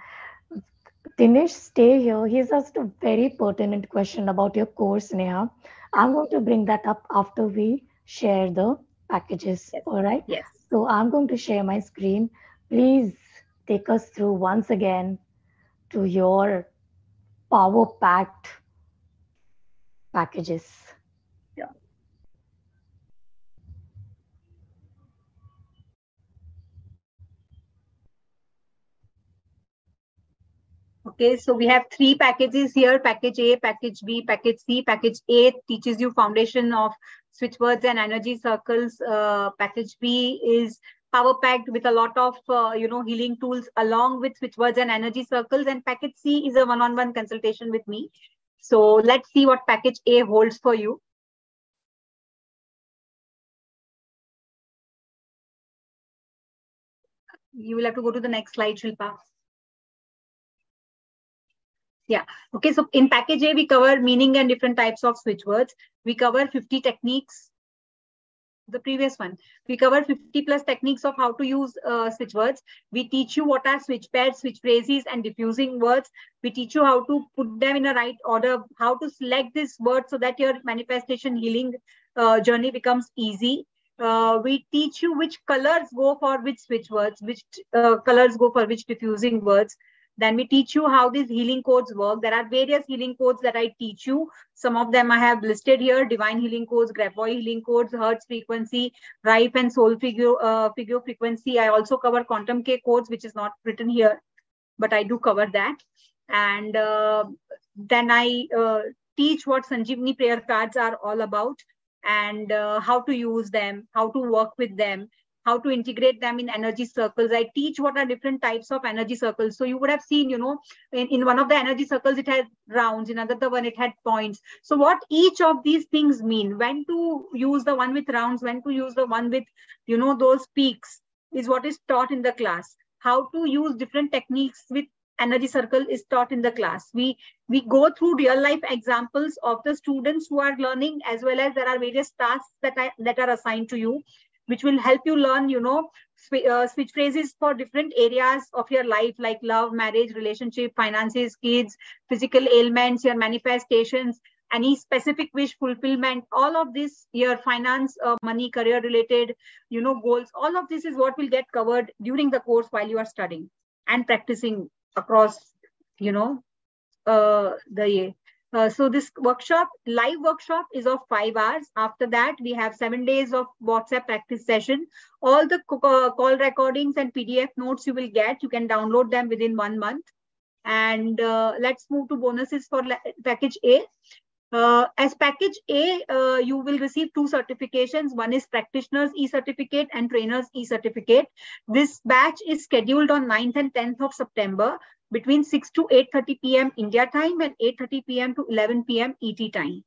Dinesh, stay here. He's asked a very pertinent question about your course, Nehaa. I'm going to bring that up after we share the packages. Yes. All right. yes So I'm going to share my screen. Please take us through once again to your power packed packages. Yeah. Okay, so we have three packages here, package A, package B, package C. Package A teaches you foundation of switch words and energy circles. Uh, package B is power packed with a lot of, uh, you know, healing tools along with switch words and energy circles. And package C is a one-on-one consultation with me. So let's see what package A holds for you. You will have to go to the next slide, Shilpa. Yeah. Okay. So in package A, we cover meaning and different types of switch words. We cover 50 techniques. The previous one, we cover 50 plus techniques of how to use uh, switch words. We teach you what are switch pairs, switch phrases, and diffusing words. We teach you how to put them in a right order, how to select this word so that your manifestation healing uh, journey becomes easy. Uh, we teach you which colors go for which switch words, which uh, colors go for which diffusing words. Then we teach you how these healing codes work. There are various healing codes that I teach you. Some of them I have listed here, divine healing codes, Grabovoi healing codes, Hertz frequency, Rife and Solfeggio, uh, figure frequency. I also cover quantum K codes, which is not written here, but I do cover that. And uh, then I uh, teach what Sanjeevini prayer cards are all about and uh, how to use them, how to work with them, how to integrate them in energy circles. I teach what are different types of energy circles. So you would have seen, you know, in, in one of the energy circles, it had rounds, in another one, it had points. So what each of these things mean, when to use the one with rounds, when to use the one with, you know, those peaks is what is taught in the class. How to use different techniques with energy circle is taught in the class. We we go through real life examples of the students who are learning as well as there are various tasks that, I, that are assigned to you which will help you learn, you know, sw uh, switch phrases for different areas of your life, like love, marriage, relationship, finances, kids, physical ailments, your manifestations, any specific wish fulfillment, all of this, your finance, uh, money, career related, you know, goals, all of this is what will get covered during the course while you are studying and practicing across, you know, uh, the. Uh, so this workshop, live workshop is of five hours. After that, we have seven days of WhatsApp practice session. All the uh, call recordings and PDF notes you will get, you can download them within one month. And uh, let's move to bonuses for package A. Uh, as package A, uh, you will receive two certifications. One is practitioner's e-certificate and trainer's e-certificate. This batch is scheduled on 9th and 10th of September between 6 to 8.30 p.m. India time and 8.30 p.m. to 11 p.m. ET time.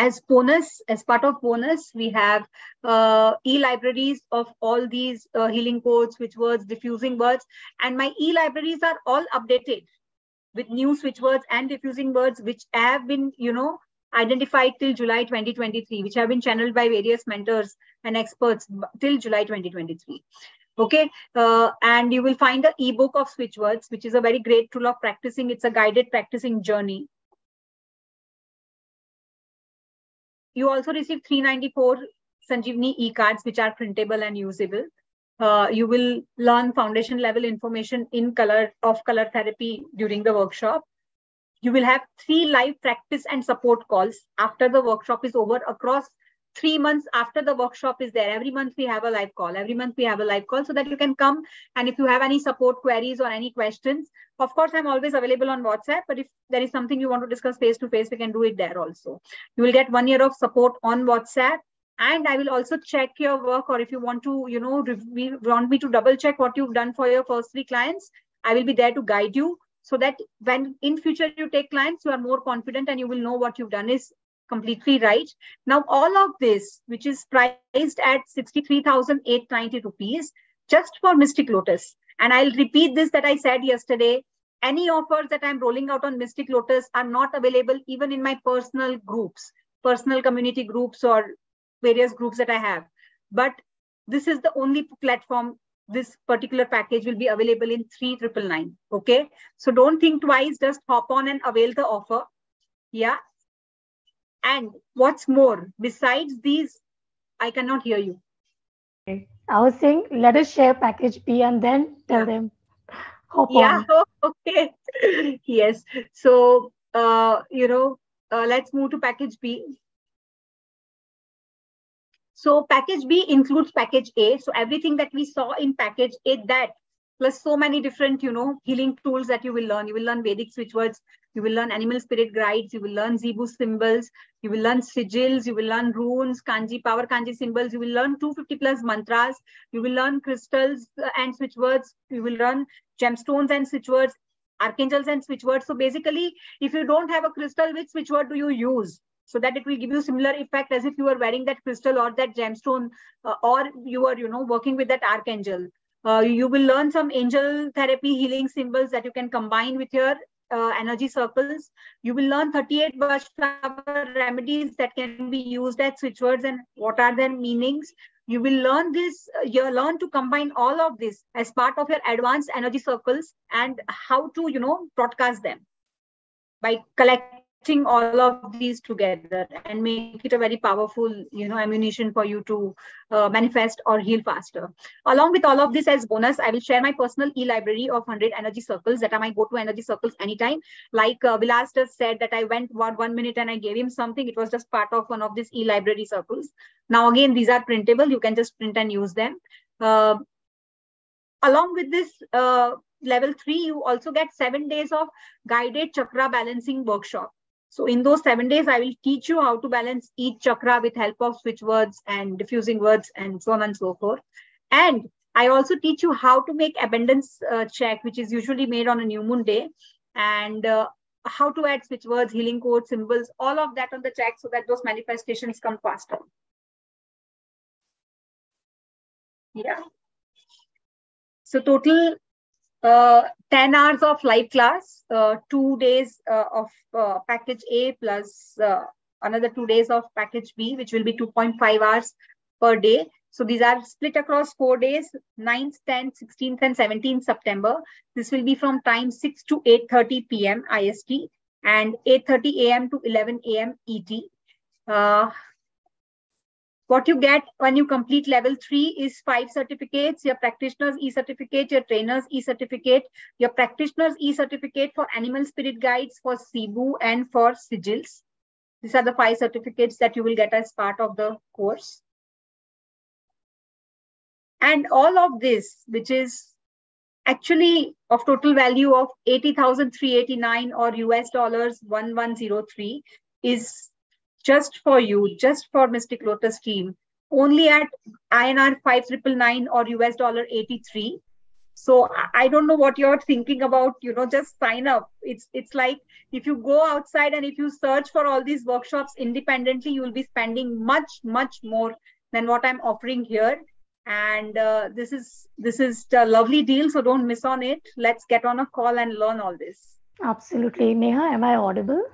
As bonus, as part of bonus, we have uh, e-libraries of all these uh, healing codes, switch words, diffusing words, and my e-libraries are all updated with new switch words and diffusing words, which have been, you know, identified till July 2023, which have been channeled by various mentors and experts till July 2023. Okay, uh, and you will find the ebook of switch words, which is a very great tool of practicing. It's a guided practicing journey. You also receive 394 Sanjeevini e-cards, which are printable and usable. Uh, you will learn foundation level information in color of color therapy during the workshop. You will have three live practice and support calls after the workshop is over across three months after the workshop is there. Every month we have a live call. Every month we have a live call so that you can come. And if you have any support queries or any questions, of course, I'm always available on WhatsApp. But if there is something you want to discuss face to face, we can do it there also. You will get one year of support on WhatsApp and i will also check your work or if you want to you know want me to double check what you've done for your first three clients i will be there to guide you so that when in future you take clients you are more confident and you will know what you've done is completely right. Now all of this which is priced at 63890 rupees just for mystic lotus. And i'll repeat this that i said yesterday. Any offers that i'm rolling out on mystic lotus are not available even in my personal groups personal community groups or various groups that I have. But this is the only platform this particular package will be available in 3999 okay? So don't think twice just hop on and avail the offer. Yeah and what's more besides these i cannot hear you Okay. i was saying let us share package b and then tell them hop yeah on. [LAUGHS] okay yes so uh you know uh, let's move to package b so package B includes package A. So everything that we saw in package A, that plus so many different, you know, healing tools that you will learn. You will learn Vedic switch words. You will learn animal spirit guides. You will learn Zibu symbols. You will learn sigils. You will learn runes, kanji, power kanji symbols. You will learn 250 plus mantras. You will learn crystals uh, and switch words. You will learn gemstones and switch words, archangels and switch words. So basically, if you don't have a crystal, which switch word do you use? so that it will give you similar effect as if you are wearing that crystal or that gemstone uh, or you are you know working with that archangel uh, you will learn some angel therapy healing symbols that you can combine with your uh, energy circles. You will learn 38 Vaishnava remedies that can be used as switch words and what are their meanings. You will learn this uh, you learn to combine all of this as part of your advanced energy circles and how to you know broadcast them by collect all of these together and make it a very powerful you know ammunition for you to uh, manifest or heal faster. Along with all of this as bonus i will share my personal e-library of 100 energy circles that are my go-to energy circles anytime. Like uh, vilas just said that i went one, one minute and i gave him something. It was just part of one of these e-library circles. Now again these are printable. You can just print and use them. Uh, along with this uh, level three, you also get seven days of guided chakra balancing workshop. So in those seven days, I will teach you how to balance each chakra with help of switch words and diffusing words and so on and so forth. And I also teach you how to make abundance uh, check, which is usually made on a new moon day, and uh, how to add switch words, healing codes, symbols, all of that on the check so that those manifestations come faster. Yeah. So total uh, 10 hours of live class, uh, two days uh, of uh, package A plus uh, another two days of package B, which will be 2.5 hours per day. So these are split across four days, 9th, 10th, 16th, and 17th September. This will be from time 6 to 8.30 p.m. IST and 8.30 a.m. to 11 a.m. ET. What you get when you complete level three is five certificates, your practitioner's e-certificate, your trainer's e-certificate, your practitioner's e-certificate for animal spirit guides, for Zibu and for sigils. These are the five certificates that you will get as part of the course. And all of this, which is actually of total value of 80,389 or US dollars 1103 is just for you, just for Mystic Lotus team, only at INR 5999 or US dollar 83. So I don't know what you're thinking about, you know, just sign up. It's it's like if you go outside and if you search for all these workshops independently, you will be spending much, much more than what I'm offering here. And uh, this is this is a lovely deal, so don't miss on it. Let's get on a call and learn all this. Absolutely. Nehaa, am I audible?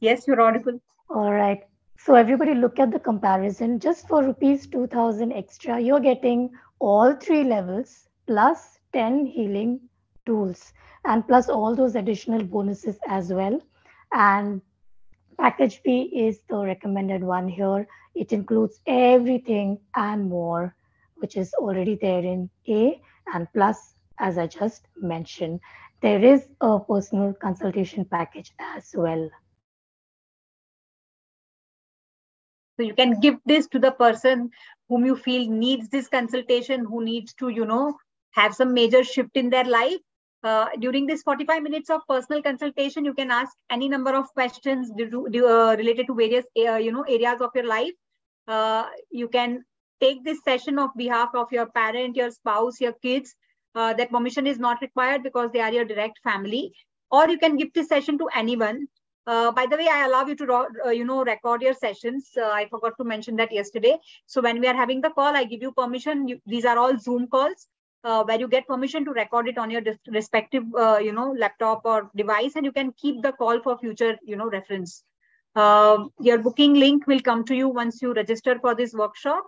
Yes, you're audible. All right. So everybody look at the comparison. Just for rupees 2000 extra, you're getting all three levels plus 10 healing tools and plus all those additional bonuses as well. And package B is the recommended one here. It includes everything and more, which is already there in A and plus, as I just mentioned, there is a personal consultation package as well. So you can give this to the person whom you feel needs this consultation, who needs to, you know, have some major shift in their life. Uh, during this 45 minutes of personal consultation, you can ask any number of questions do, do, uh, related to various, uh, you know, areas of your life. Uh, you can take this session of behalf of your parent, your spouse, your kids. Uh, that permission is not required because they are your direct family. Or you can give this session to anyone uh, by the way, I allow you to, uh, you know, record your sessions. Uh, I forgot to mention that yesterday. So when we are having the call, I give you permission. You, these are all Zoom calls uh, where you get permission to record it on your respective, uh, you know, laptop or device, and you can keep the call for future, you know, reference. Um, your booking link will come to you once you register for this workshop.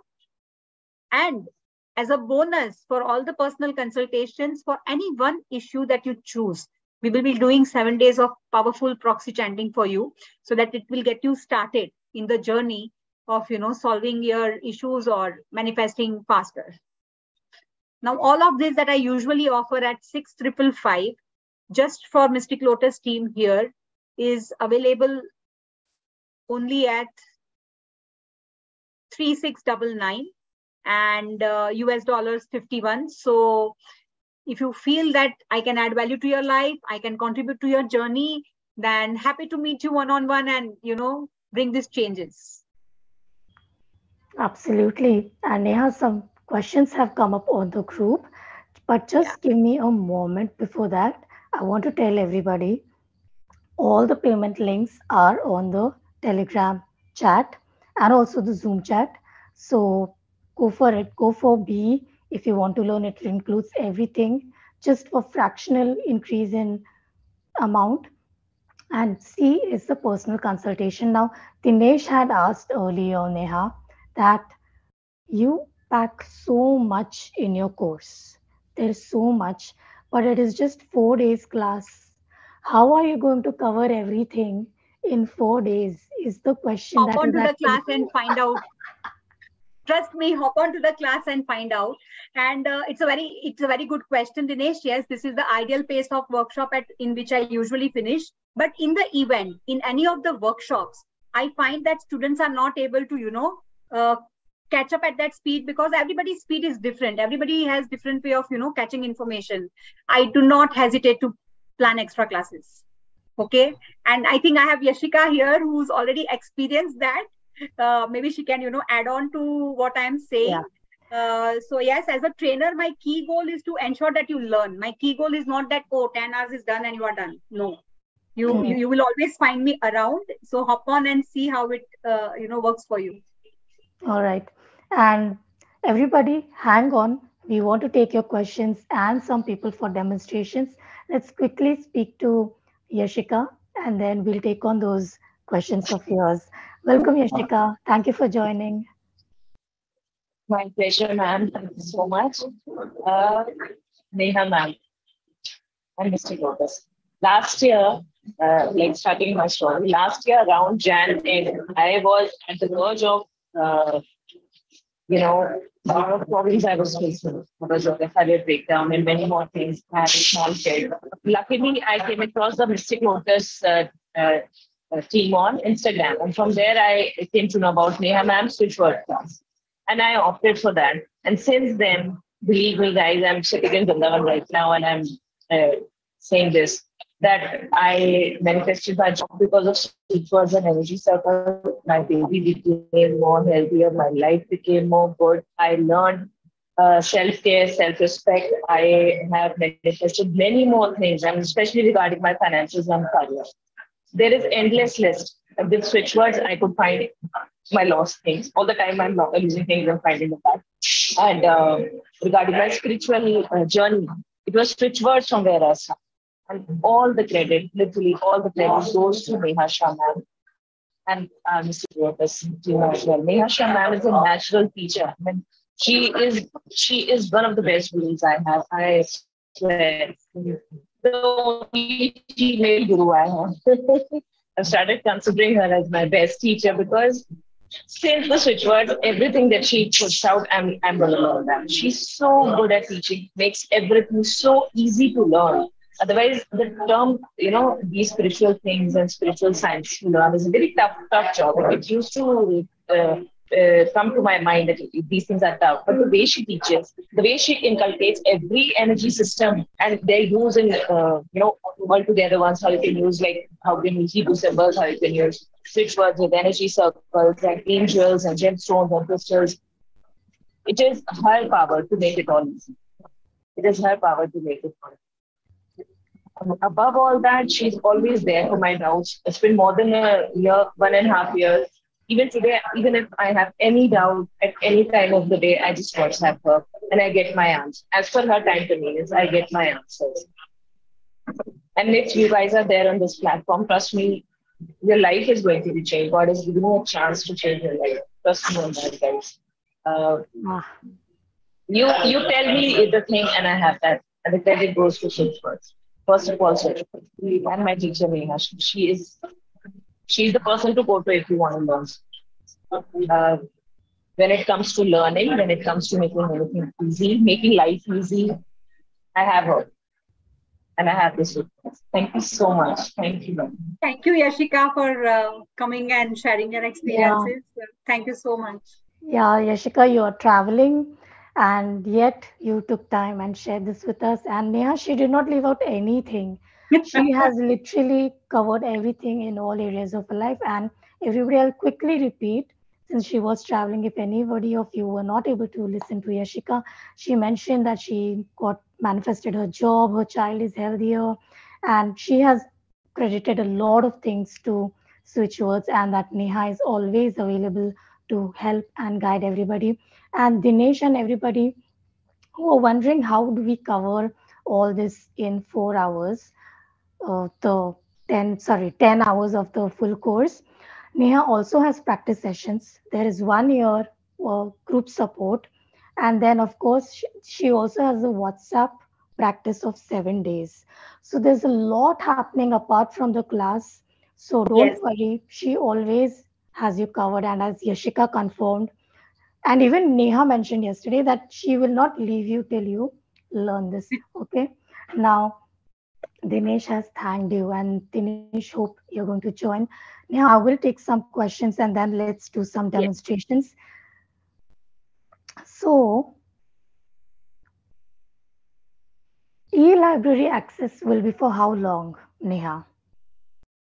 And as a bonus for all the personal consultations for any one issue that you choose, we will be doing seven days of powerful proxy chanting for you so that it will get you started in the journey of you know solving your issues or manifesting faster. Now all of this that i usually offer at 6555 just for mystic lotus team here is available only at 3699 and uh, us dollars 51 so if you feel that I can add value to your life, I can contribute to your journey, then happy to meet you one on one and, you know, bring these changes. Absolutely. And Nehaa, some questions have come up on the group, but just yeah. give me a moment before that. I want to tell everybody all the payment links are on the Telegram chat and also the Zoom chat. So go for it. Go for B if you want to learn, it includes everything just for fractional increase in amount. And C is the personal consultation. Now, Dinesh had asked earlier, Nehaa, that you pack so much in your course. There is so much, but it is just four days class. How are you going to cover everything in four days? Is the question. Hop on to the class and find out trust me hop on to the class and find out. And uh, it's a very it's a very good question dinesh. Yes this is the ideal pace of workshop at in which i usually finish. But in the event in any of the workshops i find that students are not able to you know uh, catch up at that speed because everybody's speed is different. Everybody has different way of you know catching information. I do not hesitate to plan extra classes. Okay? And i think i have yashika here who's already experienced that uh, maybe she can you know add on to what i'm saying. Yeah. Uh, so yes as a trainer my key goal is to ensure that you learn. My key goal is not that oh 10 hours is done and you are done. No. You mm-hmm. you, you, will always find me around. So hop on and see how it uh, you know works for you. All right. And everybody hang on. We want to take your questions and some people for demonstrations. Let's quickly speak to yashika and then we'll take on those questions of yours Welcome, Yashika. Thank you for joining. My pleasure, ma'am. Thank you so much. Uh, Nehaa, ma'am. And Mystic Lotus. Last year, uh, like starting my story, last year around Jan I was at the verge of, uh, you know, a lot of problems I was facing because of the career breakdown and many more things. I had a small kid. Luckily, I came across the Mystic Lotus uh, uh, team on Instagram. And from there, I came to know about Nehaa Ma'am Switchword class. And I opted for that. And since then, believe me, guys, I'm sitting in Vrindavan right now and I'm uh, saying this that I manifested my job because of Switchwords and energy circle. My baby became more healthier. My life became more good. I learned uh, self care, self respect. I have manifested many more things, and especially regarding my finances and career there is endless list. With switch words, I could find my lost things. All the time I'm not losing things and finding them back. And uh, regarding my spiritual uh, journey, it was switch words from where I started. And all the credit, literally all the credit goes to Nehaa Shaah ma'am and uh, Mystic Lotus team as well. Nehaa Shaah is a natural teacher. I mean, she is she is one of the best gurus I have. I swear. The only female guru I have. I've started considering her as my best teacher because since the switch words, everything that she puts out, I'm I'm gonna learn that. She's so good at teaching, makes everything so easy to learn. Otherwise, the term, you know, these spiritual things and spiritual science you learn is a very tough, tough job. It used to uh, uh, come to my mind that these things are tough. But the way she teaches, the way she inculcates every energy system and they're using, uh, you know, all together once how you can use like how can use Hebrew symbols, how you can use switch words with energy circles and angels and gemstones and crystals. It is her power to make it all easy. It is her power to make it all. Above all that, she's always there for my doubts. It's been more than a year, one and a half years even today, even if I have any doubt at any time of the day, I just WhatsApp her and I get my answer. As per her time convenience, I get my answers. And if you guys are there on this platform, trust me, your life is going to be changed. God is giving you a chance to change your life. Trust me on that, guys. Uh, you you tell me the thing, and I have that, and the credit goes to Shiv first. First of all. And my teacher Nehaa, she is she's the person to go to if you want to learn. Uh, when it comes to learning, when it comes to making everything easy, making life easy, I have her. And I have this with Thank you so much. Thank you. Thank you, Yashika, for uh, coming and sharing your experiences. Yeah. Thank you so much. Yeah, Yashika, you are traveling and yet you took time and shared this with us. And Neha, she did not leave out anything [LAUGHS] she has literally covered everything in all areas of her life. And everybody, I'll quickly repeat since she was traveling. If anybody of you were not able to listen to Yashika, she mentioned that she got manifested her job, her child is healthier, and she has credited a lot of things to switch words, and that Nehaa is always available to help and guide everybody. And Dinesh and everybody who are wondering how do we cover all this in four hours uh, the 10 sorry 10 hours of the full course. Neha also has practice sessions. There is one year uh, group support. And then of course she, she also has a whatsapp practice of seven days. So there's a lot happening apart from the class. So don't yes. worry. She always has you covered. And as yashika confirmed and even nehaa mentioned yesterday that she will not leave you till you learn this. [LAUGHS] Okay? Now Dinesh has thanked you, and Dinesh, hope you're going to join. Now, I will take some questions and then let's do some demonstrations. Yes. So, e-library access will be for how long, Nehaa?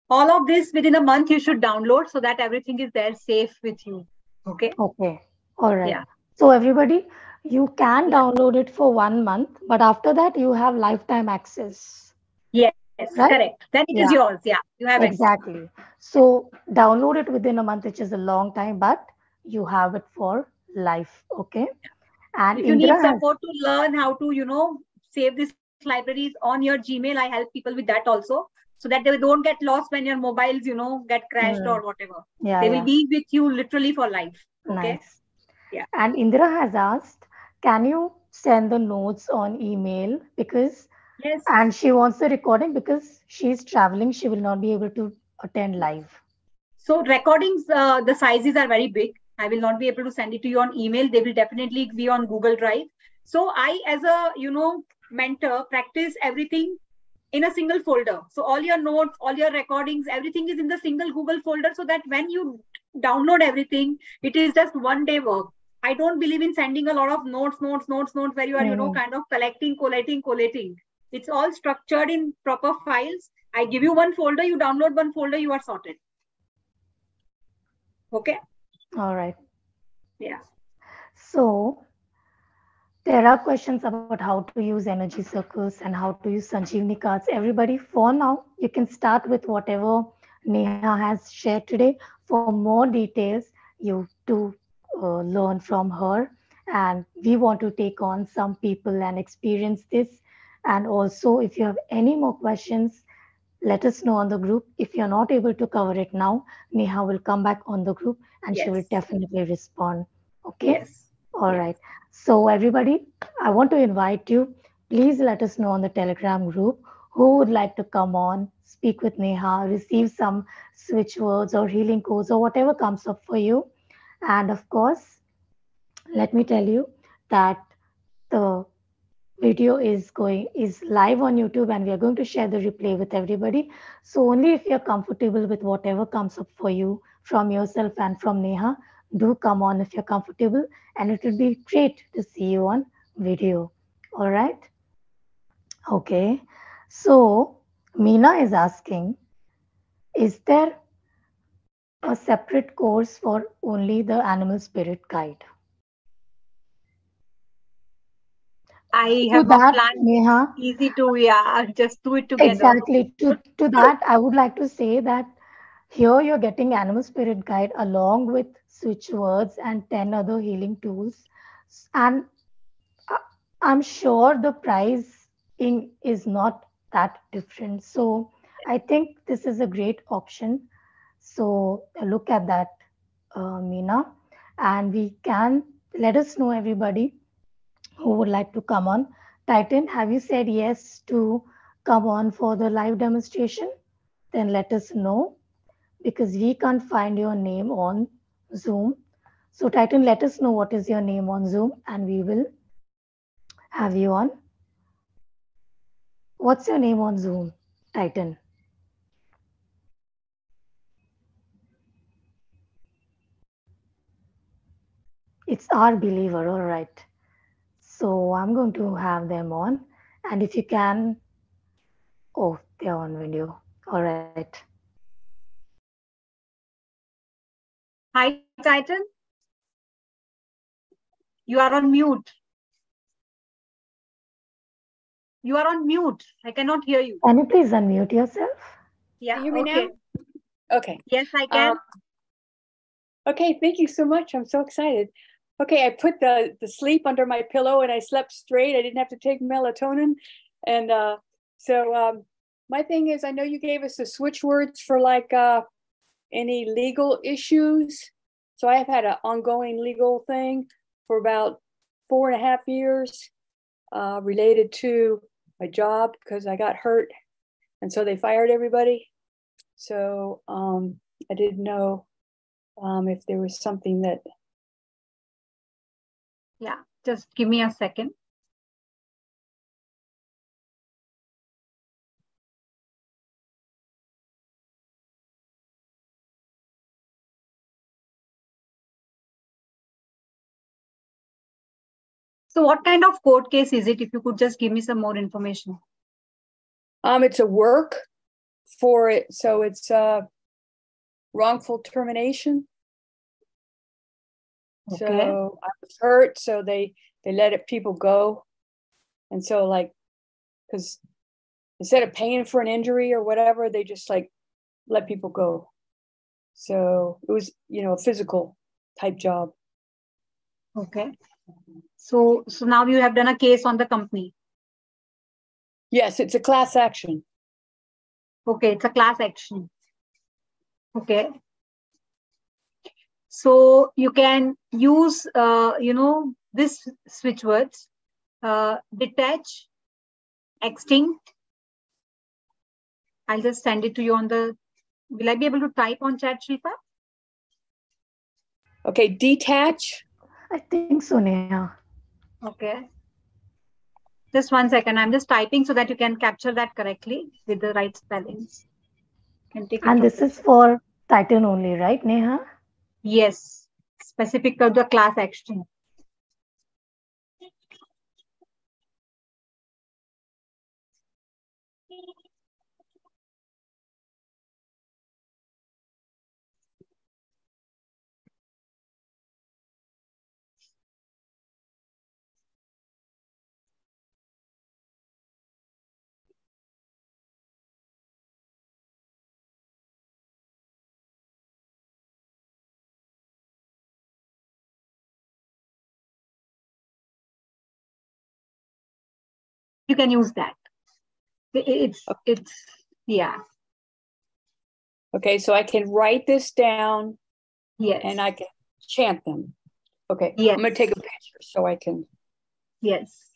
All of this within a month you should download so that everything is there safe with you. Okay. Okay. All right. Yeah. So everybody, you can download it for one month, but after that you have lifetime access. Yes, right? correct. Then it yeah. is yours. Yeah, you have exactly. It. Exactly. So download it within a month, which is a long time, but you have it for life. Okay. And if you Indra need support has... to learn how to, you know, save these libraries on your Gmail, I help people with that also. So that they don't get lost when your mobiles, you know, get crashed mm. or whatever. Yeah, they yeah. will be with you literally for life. Okay. Nice. Yeah. And Indra has asked, can you send the notes on email? Because Yes. And she wants the recording because she's traveling. She will not be able to attend live. So recordings, uh, the sizes are very big. I will not be able to send it to you on email. They will definitely be on Google Drive. So I, as a you know mentor, practice everything in a single folder. So all your notes, all your recordings, everything is in the single Google folder. So that when you download everything, it is just one day work. I don't believe in sending a lot of notes, notes, notes, notes, where you are, mm. you know, kind of collecting, collating, collating. It's all structured in proper files. I give you one folder, you download one folder, you are sorted. Okay. All right. Yeah. So there are questions about how to use energy circles and how to use Sanjeevini cards. Everybody, for now, you can start with whatever Nehaa has shared today. For more details, you to uh, learn from her. And we want to take on some people and experience this and also, if you have any more questions, let us know on the group. If you're not able to cover it now, Nehaa will come back on the group and yes. she will definitely respond. Okay. Yes. All right. So, everybody, I want to invite you. Please let us know on the Telegram group who would like to come on, speak with Nehaa, receive some switch words or healing codes or whatever comes up for you. And of course, let me tell you that the video is going is live on youtube and we are going to share the replay with everybody. So only if you're comfortable with whatever comes up for you from yourself and from nehaa do come on if you're comfortable and it would be great to see you on video. All right? Okay. So meena is asking is there a separate course for only the animal spirit guide I have to a that, plan. Nehaa, Easy to yeah, just do it together. exactly. To, to that i would like to say that here you're getting animal spirit guide along with switch words and 10 other healing tools. And I- i'm sure the pricing is not that different. So i think this is a great option. So look at that uh, meena. And we can let us know everybody who would like to come on titan have you said yes to come on for the live demonstration, then let us know because we can't find your name on Zoom. So, Titan, let us know what is your name on Zoom and we will have you on. What's your name on Zoom, Titan? It's our believer, all right. So, I'm going to have them on. And if you can, oh, they're on video. All right. Hi, Titan. You are on mute. You are on mute. I cannot hear you. Can you please unmute yourself? Yeah. you hear me okay. now? Okay. Yes, I can. Um, okay, thank you so much. I'm so excited. Okay, I put the the sleep under my pillow and I slept straight. I didn't have to take melatonin, and uh, so um, my thing is, I know you gave us the switch words for like uh, any legal issues. So I have had an ongoing legal thing for about four and a half years, uh, related to my job because I got hurt, and so they fired everybody. So um, I didn't know um, if there was something that yeah. Just give me a second. So what kind of court case is it? If you could just give me some more information. um, it's a work for it. So it's a wrongful termination. Okay. So I was hurt, so they they let it, people go, and so like, because instead of paying for an injury or whatever, they just like let people go. So it was you know a physical type job. Okay. So so now you have done a case on the company. Yes, it's a class action. Okay, it's a class action. Okay. So you can use, uh, you know, this switch words, uh, detach, extinct. I'll just send it to you on the, will I be able to type on chat, Shilpa? Okay, detach. I think so, Nehaa. Okay. Just one second. I'm just typing so that you can capture that correctly with the right spellings. Can take And from this is for Titan only, right, Nehaa? Yes, specific to the class action. You can use that. It's it's yeah Okay, so I can write this down yes and I can chant them. Okay. Yes. I'm gonna take a picture so I can. Yes.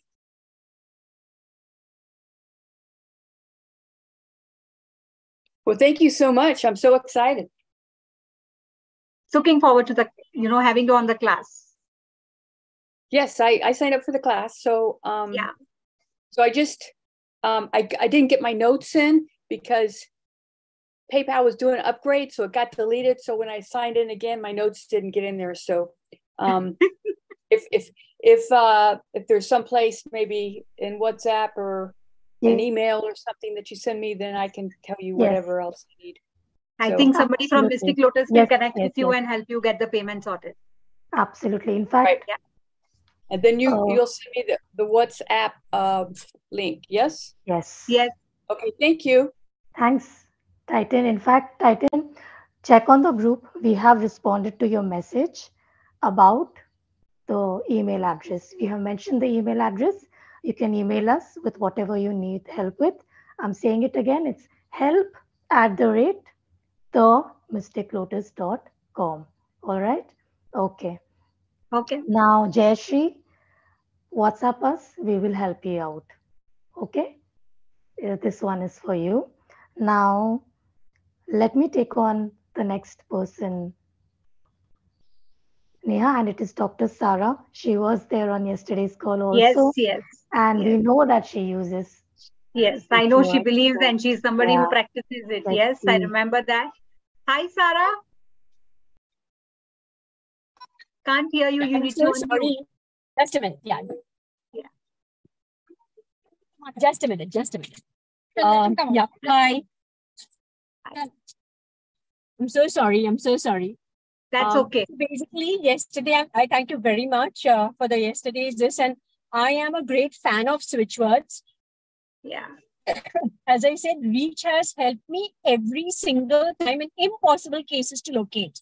Well, thank you so much. I'm so excited. Looking forward to the, you know, having you on the class. Yes, I, I signed up for the class. So um Yeah. So I just um I I didn't get my notes in because PayPal was doing an upgrade, so it got deleted. So when I signed in again, my notes didn't get in there. So um [LAUGHS] if if if uh if there's some place maybe in WhatsApp or an email or something that you send me, then I can tell you Yes. whatever else you need. I So- think somebody from Mystic Lotus can Yes, connect yes, with you yes. and help you get the payment sorted. Absolutely. In fact, Right. And then you Oh. you'll send me the, the WhatsApp uh link. Yes? yes. Yes. Okay, thank you. Thanks, Titan. In fact, Titan, check on the group. We have responded to your message about the email address. We have mentioned the email address. You can email us with whatever you need help with. I'm saying it again. It's help at the rate the mysticlotus.com. All right. Okay. Okay. Now, Jayashree, WhatsApp us. We will help you out. Okay. Uh, This one is for you. Now, let me take on the next person. Nehaa, and it is Dr. Sarah. She was there on yesterday's call also. Yes. Yes. And we know that she uses. Yes. I know she believes and she's somebody Yeah. who practices it. Let's Yes. I remember that. Hi, Sarah. Can't hear you. You I'm need so to unmute. sorry. Just a minute. Yeah. Yeah. Just a minute. Just a minute. Um, yeah. Hi. I'm so sorry. I'm so sorry. That's Um, okay. Basically, yesterday, I, I thank you very much uh, for the yesterday's this, and I am a great fan of switchwords. Yeah. [COUGHS] As I said, Reach has helped me every single time in impossible cases to locate.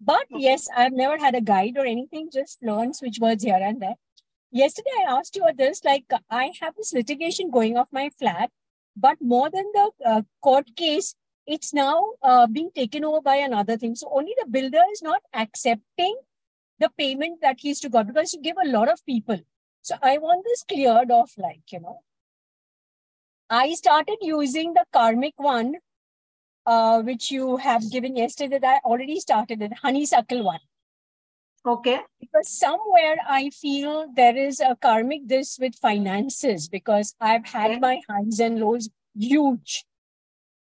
But yes, I've never had a guide or anything, just learn switchwords here and there. Yesterday, I asked you this like, I have this litigation going off my flat, but more than the uh, court case, it's now uh, being taken over by another thing. So only the builder is not accepting the payment that he's to God because you give a lot of people. So I want this cleared off, like, you know. I started using the karmic one, uh, which you have given yesterday. That I already started it, honeysuckle one. Okay. Because somewhere I feel there is a karmic this with finances because I've had Okay. my highs and lows huge.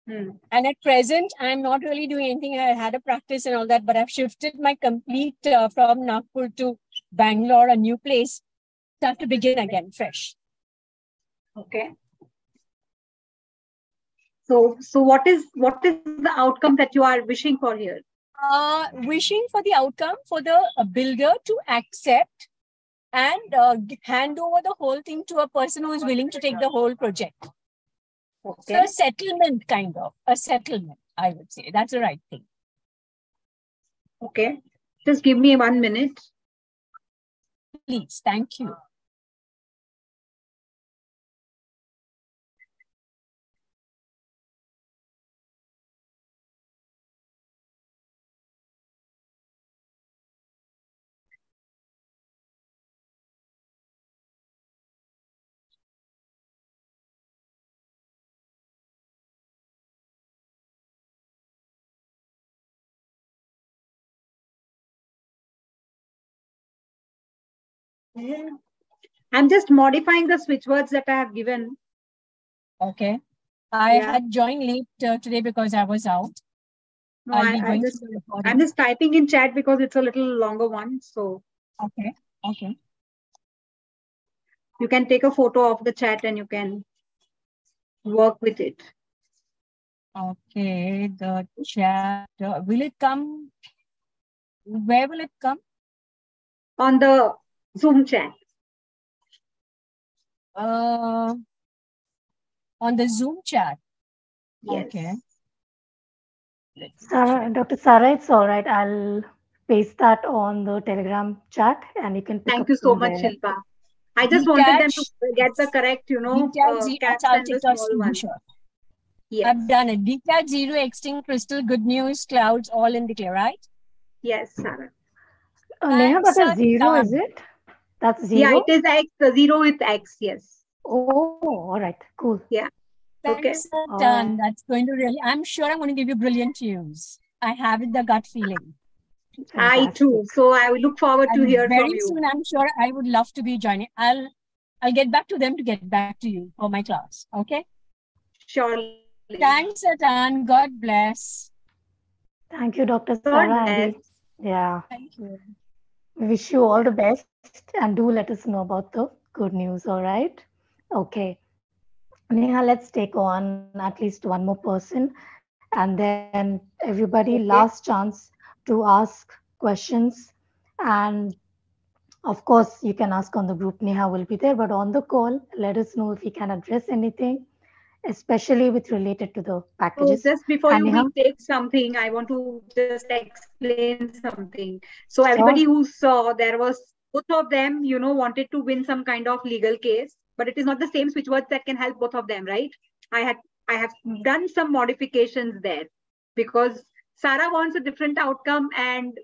Hmm. And at present, I'm not really doing anything. I had a practice and all that, but I've shifted my complete uh, from Nagpur to Bangalore, a new place. Start to begin again fresh. Okay. So, so what is what is the outcome that you are wishing for here? uh, wishing for the outcome for the uh, builder to accept and uh, hand over the whole thing to a person who is willing to take the whole project. So Okay. a settlement, kind of a settlement, I would say. That's the right thing. Okay. Just give me one minute. Please, thank you. I'm just modifying the switch words that I have given. Okay. I Yeah. had joined late uh, today because I was out. No, I, I just through the recording. I'm just typing in chat because it's a little longer one. So Okay. Okay. you can take a photo of the chat and you can work with it. Okay. The chat. Uh, will it come? Where will it come? On the Zoom chat. Uh, on the Zoom chat. Yes. Okay. Sarah, Dr. Sarah, it's all right. I'll paste that on the Telegram chat and you can Thank you so much, there. Shilpa. I just wanted them to get the correct, you know, Detach uh, zero, caps and the small one. Yes. I've done it. Detach zero, extinct crystal, good news, clouds, all in the clear, right? Yes, Sarah. Uh, Nehaa, that Answer is zero, done. is it? That's zero. Yeah, it is X, uh, zero is X, yes. Oh, all right, cool. Yeah. Okay. Thanks a Oh. ton. That's going to really, I'm sure I'm going to give you brilliant news. I have it, the gut feeling. I too. So I will look forward to And hear very from you. soon, I'm sure I would love to be joining. I'll I'll get back to them to get back to you for my class. Okay. Surely. Thanks a ton. God bless. Thank you, Dr. Sarah. and bless. Yeah, Thank you. wish you all the best and do let us know about the good news, all right? Okay. Nehaa, let's take on at least one more person and then everybody Okay. last chance to ask questions. And of course, you can ask on the group. Nehaa will be there, but on the call, let us know if we can address anything, especially with related to the So packages. just before you Nehaa? take something, I want to just explain something. So everybody who saw there was both of them, you know, wanted to win some kind of legal case, but it is not the same switch words that can help both of them, right? I had I have done some modifications there because Sarah wants a different outcome and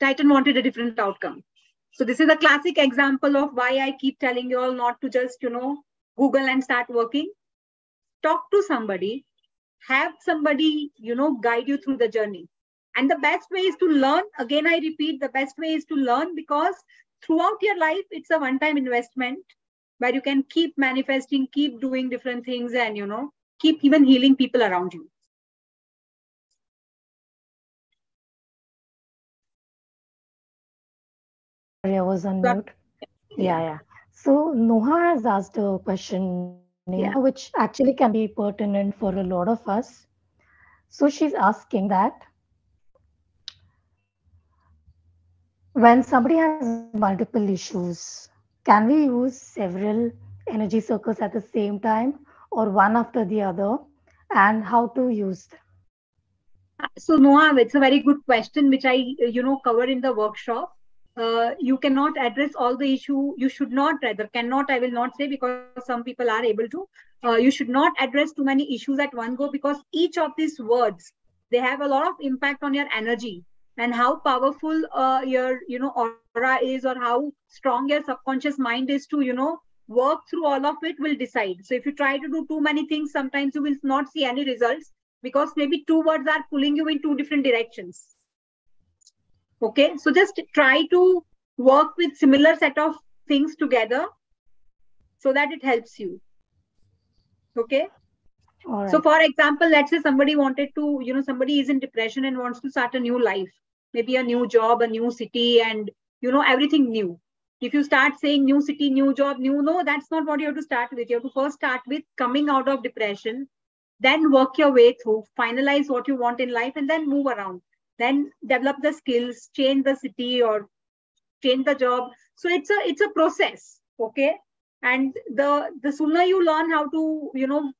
Titan wanted a different outcome. So this is a classic example of why I keep telling you all not to just, you know, Google and start working. Talk to somebody, have somebody, you know, guide you through the journey. And the best way is to learn. Again, I repeat, the best way is to learn because throughout your life, it's a one-time investment where you can keep manifesting, keep doing different things, and you know, keep even healing people around you. I was on mute. Yeah, yeah. So Noha has asked a question, Yeah. which actually can be pertinent for a lot of us. So she's asking that when somebody has multiple issues, can we use several energy circles at the same time or one after the other and how to use them? So Noah, it's a very good question, which I, you know, covered in the workshop. Uh, you cannot address all the issue. You should not, rather, cannot, I will not say because some people are able to. Uh, you should not address too many issues at one go because each of these words, they have a lot of impact on your energy and how powerful uh, your, you know, aura is or how strong your subconscious mind is to, you know, work through all of it will decide. So if you try to do too many things, sometimes you will not see any results because maybe two words are pulling you in two different directions. Okay? So just try to work with similar set of things together so that it helps you. Okay? Right. so for example let's say somebody wanted to you know somebody is in depression and wants to start a new life maybe a new job a new city and you know everything new. If you start saying new city new job new no that's not what you have to start with. You have to first start with coming out of depression then work your way through finalize what you want in life and then move around. Then develop the skills change the city or change the job. So it's a it's a process okay? And the the sooner you learn how to you know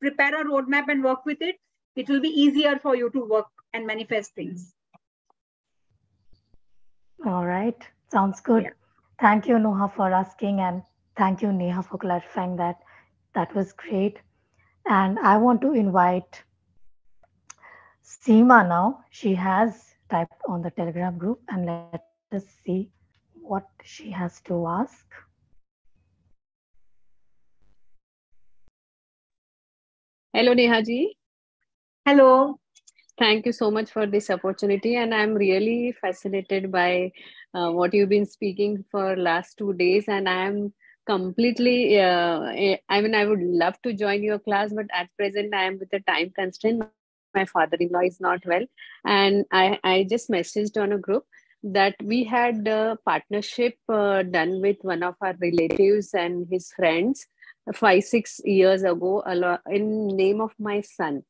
prepare a roadmap and work with it it will be easier for you to work and manifest things All right, sounds good. Yeah. Thank you, Noha, for asking, and thank you, Nehaa, for clarifying that. That was great. And I want to invite Seema now. She has typed on the Telegram group, and let us see what she has to ask. Hello, Nehaa ji. hello Thank you so much for this opportunity, and I'm really fascinated by uh, what you've been speaking for last two days. And I'm completely. Uh, eh, I mean, I would love to join your class, but at present, I am with a time constraint. My father-in-law is not well, and I I just messaged on a group that we had a partnership uh, done with one of our relatives and his friends five six years ago in name of my son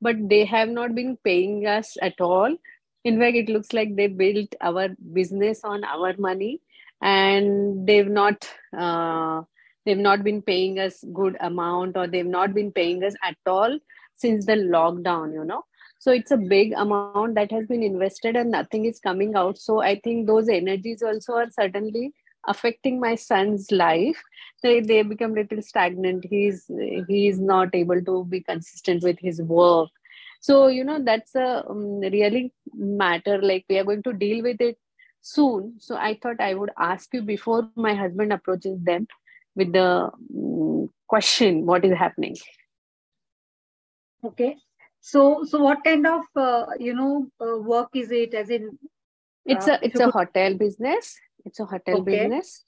but they have not been paying us at all. In fact, it looks like they built our business on our money, and they've not uh, they've not been paying us good amount, or they've not been paying us at all since the lockdown. You know, so it's a big amount that has been invested, and nothing is coming out. So I think those energies also are certainly affecting my son's life they they become little stagnant he's he's not able to be consistent with his work so you know that's a um, really matter like we are going to deal with it soon. So I thought I would ask you before my husband approaches them with the um, question what is happening. Okay. So, so what kind of uh, you know uh, work is it? As in, it's uh, a it's a hotel business. It's a hotel Okay. business,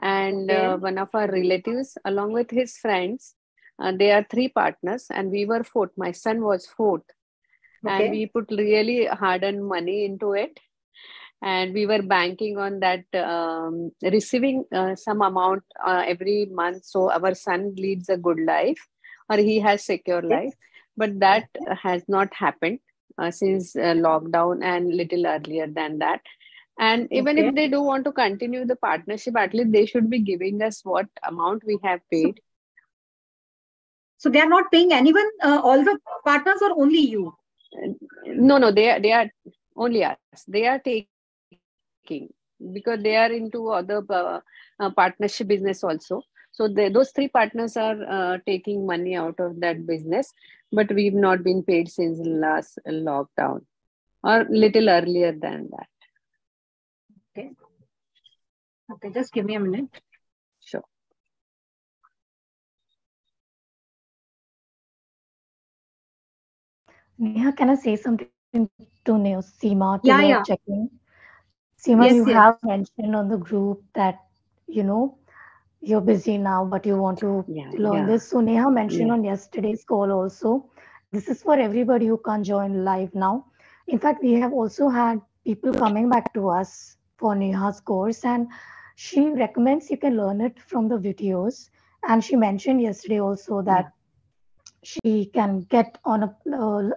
and Okay. uh, one of our relatives, along with his friends, uh, they are three partners, and we were fourth. My son was fourth, Okay. and we put really hard-earned money into it and we were banking on that um, receiving uh, some amount uh, every month so our son leads a good life or he has secure life but that has not happened uh, since uh, lockdown and little earlier than that and even Okay. if they do want to continue the partnership at least they should be giving us what amount we have paid so they are not paying anyone. Uh, all the partners or only you? no no they are they are only us they are taking because they are into other uh, uh, partnership business also so they, those three partners are uh, taking money out of that business but we've not been paid since last lockdown or little earlier than that Okay, Okay, just give me a minute. sure Nehaa, can I say something to Neo Seema? To Yeah, yeah. Checking? Seema, Yes, you yes. have mentioned on the group that you know you're busy now, but you want to yeah learn yeah this. So Nehaa mentioned Yeah. on yesterday's call also. This is for everybody who can't join live now. In fact, we have also had people coming back to us for Nehaa's course, and she recommends you can learn it from the videos. And she mentioned yesterday also that she can get on a uh,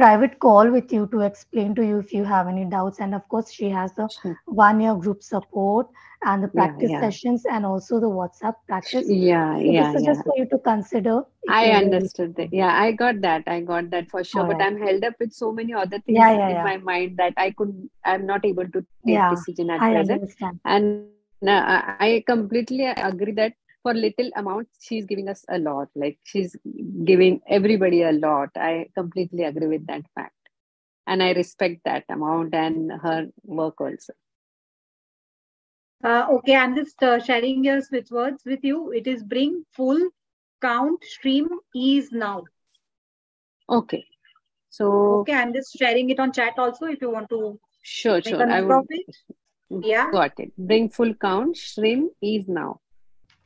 private call with you to explain to you if you have any doubts. And of course, she has the Sure. one year group support and the practice yeah. sessions and also the WhatsApp practice. yeah So yeah this is yeah just for you to consider. I understood that. Yeah, I got that. I got that for sure. All But right. I'm held up with so many other things Yeah, yeah, in yeah. my mind that I could, I'm not able to take Yeah, decision at I present. understand. And uh, I I completely agree that for little amount, she's giving us a lot. Like she's giving everybody a lot. I completely agree with that fact. And I respect that amount and her work also. Uh, okay, I'm just uh, sharing your switch words with you. It is bring full count stream ease now. Okay. So Okay, I'm just sharing it on chat also if you want to sure, sure. I note would of it. Yeah. got it. Bring full count, stream is now.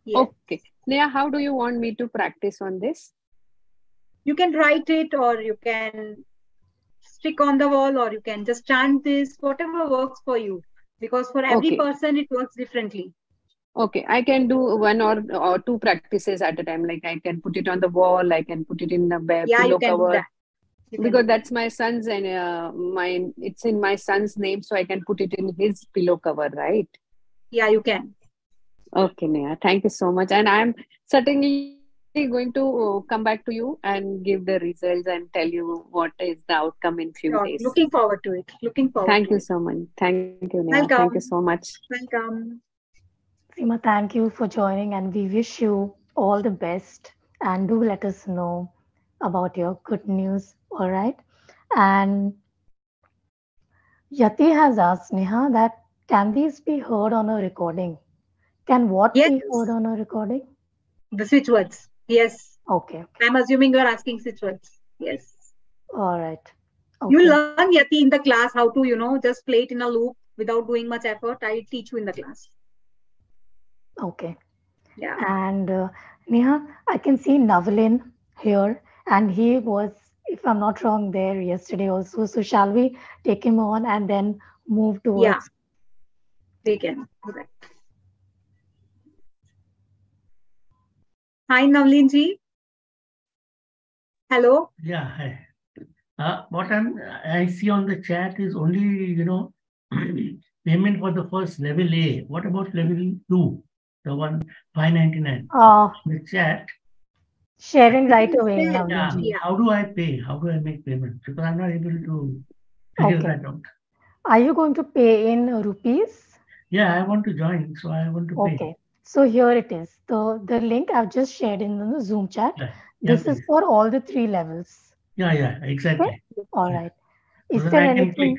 Yes. Okay. Nehaa, how do you want me to practice on this? You can write it or you can stick on the wall or you can just chant this, whatever works for you. Because for every Okay. person, it works differently. Okay, I can do one or or two practices at a time. Like I can put it on the wall, I can put it in the bed, Yeah, pillow you can do cover. that. You can Because that's my son's and uh, my it's in my son's name, so I can put it in his pillow cover, right? Yeah, you can. Okay, Nehaa, thank you so much. And I'm certainly going to uh, come back to you and give the results and tell you what is the outcome in few Sure. days. Looking forward to it. Looking forward Thank to you it. so much. Thank you, Nehaa. Thank you so much. Welcome. Seema, thank you for joining and we wish you all the best. And do let us know about your good news. All right. And Yati has asked Nehaa that can these be heard on a recording? Can what Yes. be heard on a recording? The switch words. Yes. Okay. I'm assuming you're asking switch words. Yes. All right. You learn Yati in the class how to, you know, just play it in a loop without doing much effort. I'll teach you in the class. Okay. Yeah. And uh, Nehaa, I can see Navalin here, and he was, if I'm not wrong, there yesterday also. So shall we take him on and then move towards? Yeah. They can. Hi, Navlin ji. Hello. Yeah, hi. Uh, what I'm, I see on the chat is only, you know, [CLEARS THROAT] payment for the first level A. What about level two? The one five ninety nine. Uh, The chat. sharing right away, Yeah. Navleen Yeah. ji. Yeah. How do I pay? How do I make payment? Because I'm not able to figure Okay. that out. Are you going to pay in rupees? Yeah, I want to join, so I want to pay. Okay. So here it is. The the link I've just shared in the Zoom chat. Yeah, yeah, This is for all the three levels. Yeah, yeah, exactly. All Yeah. right. Is that there anything?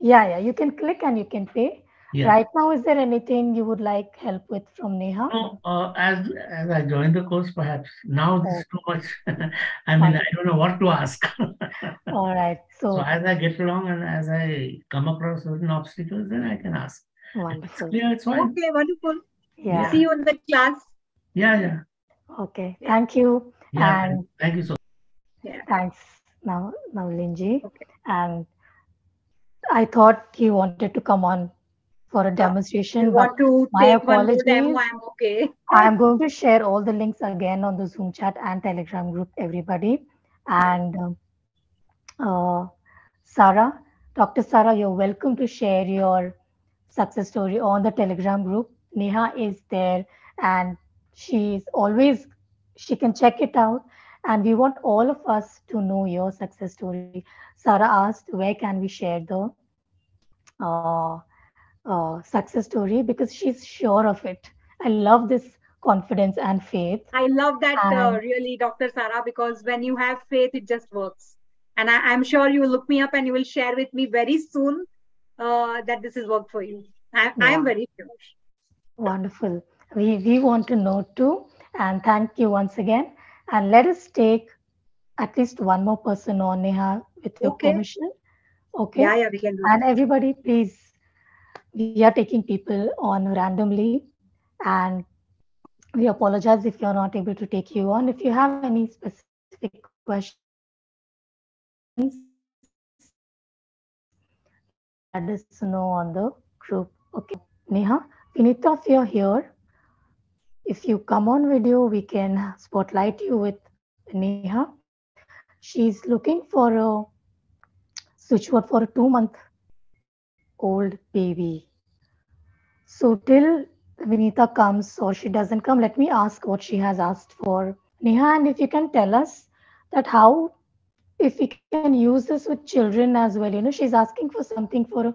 Yeah, yeah. You can click and you can pay. Yeah. Right now, is there anything you would like help with from Nehaa? No, uh, as as I join the course, perhaps now this is too much. [LAUGHS] I mean, Fine. I don't know what to ask. [LAUGHS] All right. So So as I get along and as I come across certain obstacles, then I can ask. It's wonderful. clear, it's fine. Okay, wonderful. Yeah. See you in the class. Yeah, yeah, Okay. Thank you. yeah. And Thank you so thanks, now, Navlinji. Okay. And I thought you wanted to come on for a demonstration, but want to my take one more apologies. demo? I'm okay. I am going to share all the links again on the Zoom chat and Telegram group, everybody. And um, uh, Sarah, Dr. Sarah, you're welcome to share your success story on the Telegram group. Nehaa is there and she's always, she can check it out. And we want all of us to know your success story. Sarah asked, where can we share the uh, uh, success story? Because she's sure of it. I love this confidence and faith. I love that uh, really, Dr. Sarah, because when you have faith, it just works. And I, I'm sure you will look me up and you will share with me very soon uh, that this has worked for you. I, I am Yeah. very sure. Wonderful. We, we want to know too. And thank you once again. And let us take at least one more person on Nehaa with your Okay. permission. Okay. Yeah, yeah, we can do And that. everybody, please, we are taking people on randomly. And we apologize if you're not able to take you on. If you have any specific questions, let us know on the group. Okay. Nehaa, Vinita, if you're here, if you come on video, we can spotlight you with Nehaa. She's looking for a switch word for a two month old baby. So till Vinita comes or she doesn't come, let me ask what she has asked for. Nehaa, and if you can tell us that how, if we can use this with children as well. You know, she's asking for something for a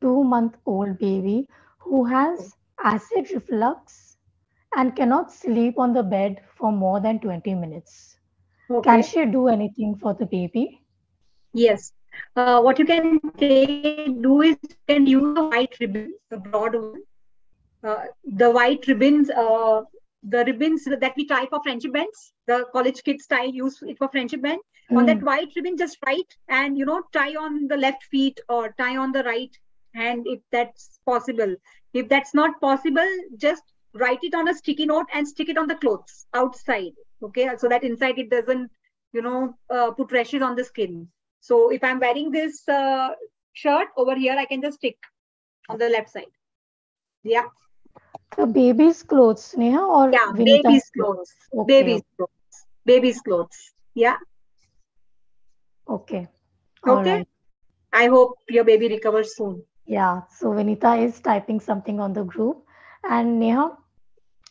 two month old baby who has acid reflux and cannot sleep on the bed for more than 20 minutes. Can she do anything for the baby? Yes. Uh, what you can take, do is you can use the white ribbons, the broad one. Uh, the white ribbons, uh, the ribbons that we tie for friendship bands, the college kids tie use it for friendship band. On that Mm, white ribbon, just write and you know tie on the left feet or tie on the right hand if that's possible. If that's not possible, just write it on a sticky note and stick it on the clothes outside. Okay, so that inside it doesn't, you know, uh, put rashes on the skin. So if I'm wearing this uh, shirt over here, I can just stick on the left side. Yeah, The baby's clothes, Nehaa, or yeah, Vinita's baby's clothes, Okay, baby's clothes, baby's clothes. Yeah, okay. All okay. right. I hope your baby recovers soon. Yeah, so Vinita is typing something on the group. And Nehaa,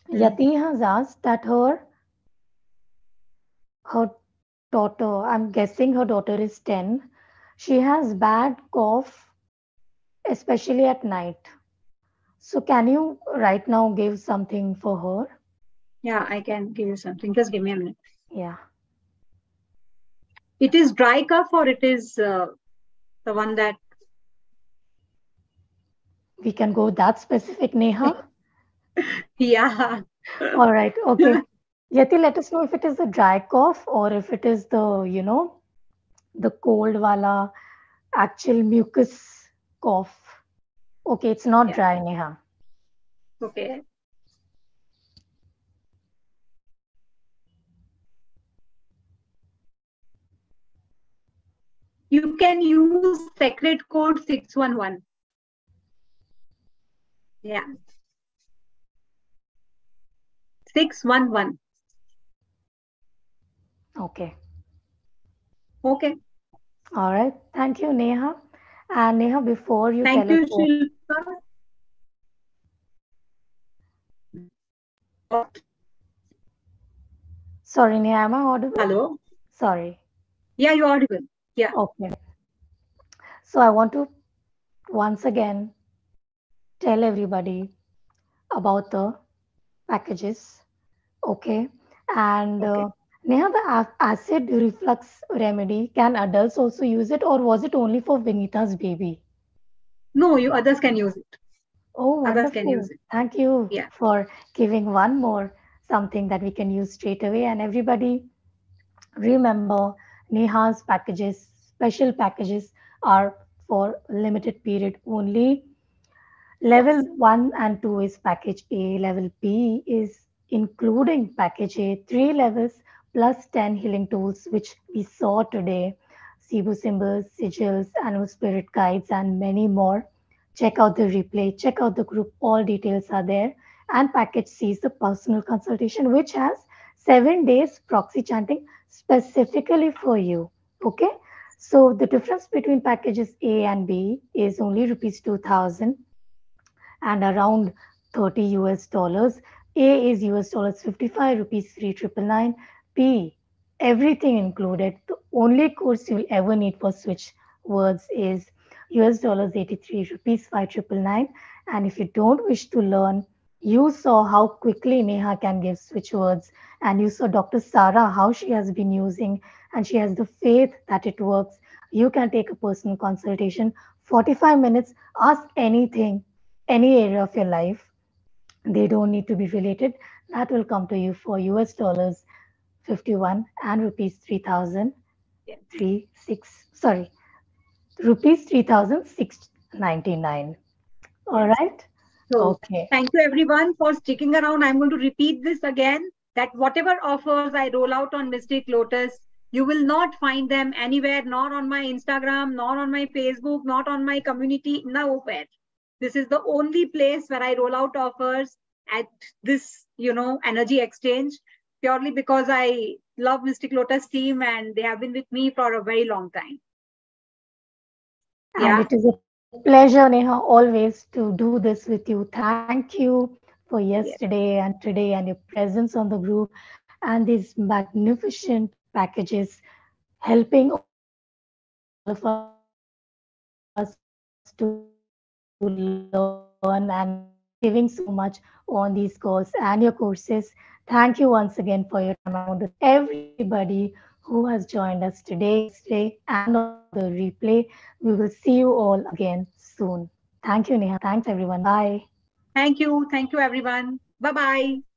Hmm. Yati has asked that her her daughter, I'm guessing her daughter is 10. She has bad cough, especially at night. So can you right now give something for her? Yeah, I can give you something. Just give me a minute. Yeah. It is dry cough or it is uh, the one that We can go that specific, Nehaa. [LAUGHS] yeah. All right. Okay. Yati, let us know if it is a dry cough or if it is the, you know, the cold wala actual mucus cough. Okay, it's not Yeah. dry, Nehaa. Okay. You can use secret code 611. Yeah. 611. Okay. Okay. All right. Thank you, Nehaa. And Nehaa, before you Thank you, Shilpa. sorry, Nehaa, am I audible? Hello. Sorry. Yeah, you're audible. Yeah. Okay. So I want to once again tell everybody about the packages. Okay. And Okay. uh, Nehaa, the acid reflux remedy, can adults also use it or was it only for Vinita's baby? No, you others can use it. Oh, Others can use it. Thank you Yeah. for giving one more something that we can use straight away. And everybody, remember Nehaa's packages, special packages are for limited period only. Level one and two is package A. Level B is including package A, three levels plus 10 healing tools, which we saw today. Zibu symbols, sigils, animal spirit guides, and many more. Check out the replay, check out the group, all details are there. And package C is the personal consultation, which has seven days proxy chanting specifically for you. Okay. So the difference between packages A and B is only rupees 2000 and around 30 US dollars. A is US dollars 55, rupees 3999. B, everything included. The only course you'll ever need for switch words is US dollars 83, rupees 5999. And if you don't wish to learn, you saw how quickly Nehaa can give switch words. And you saw Dr. Sarah, how she has been using, and she has the faith that it works. You can take a personal consultation, 45 minutes, ask anything, any area of your life. They don't need to be related. That will come to you for US dollars 51 and rupees 3000 Yeah. 36 sorry rupees 3699 all right So okay thank you everyone for sticking around. I'm going to repeat this again that whatever offers I roll out on Mystic Lotus, you will not find them anywhere, not on my Instagram, not on my Facebook, not on my community, nowhere. This is the only place where I roll out offers at this, you know, energy exchange purely because I love Mystic Lotus team and they have been with me for a very long time. and Yeah. it is a pleasure nehaa always to do this with you thank you for yesterday and today and your presence on the group and these magnificent packages helping all of us to learn and giving so much on these courses and your courses. Thank you once again for your time. To everybody who has joined us today, today and on the replay. We will see you all again soon. Thank you, Nehaa. Thanks, everyone. Bye. Thank you. Thank you, everyone. Bye bye.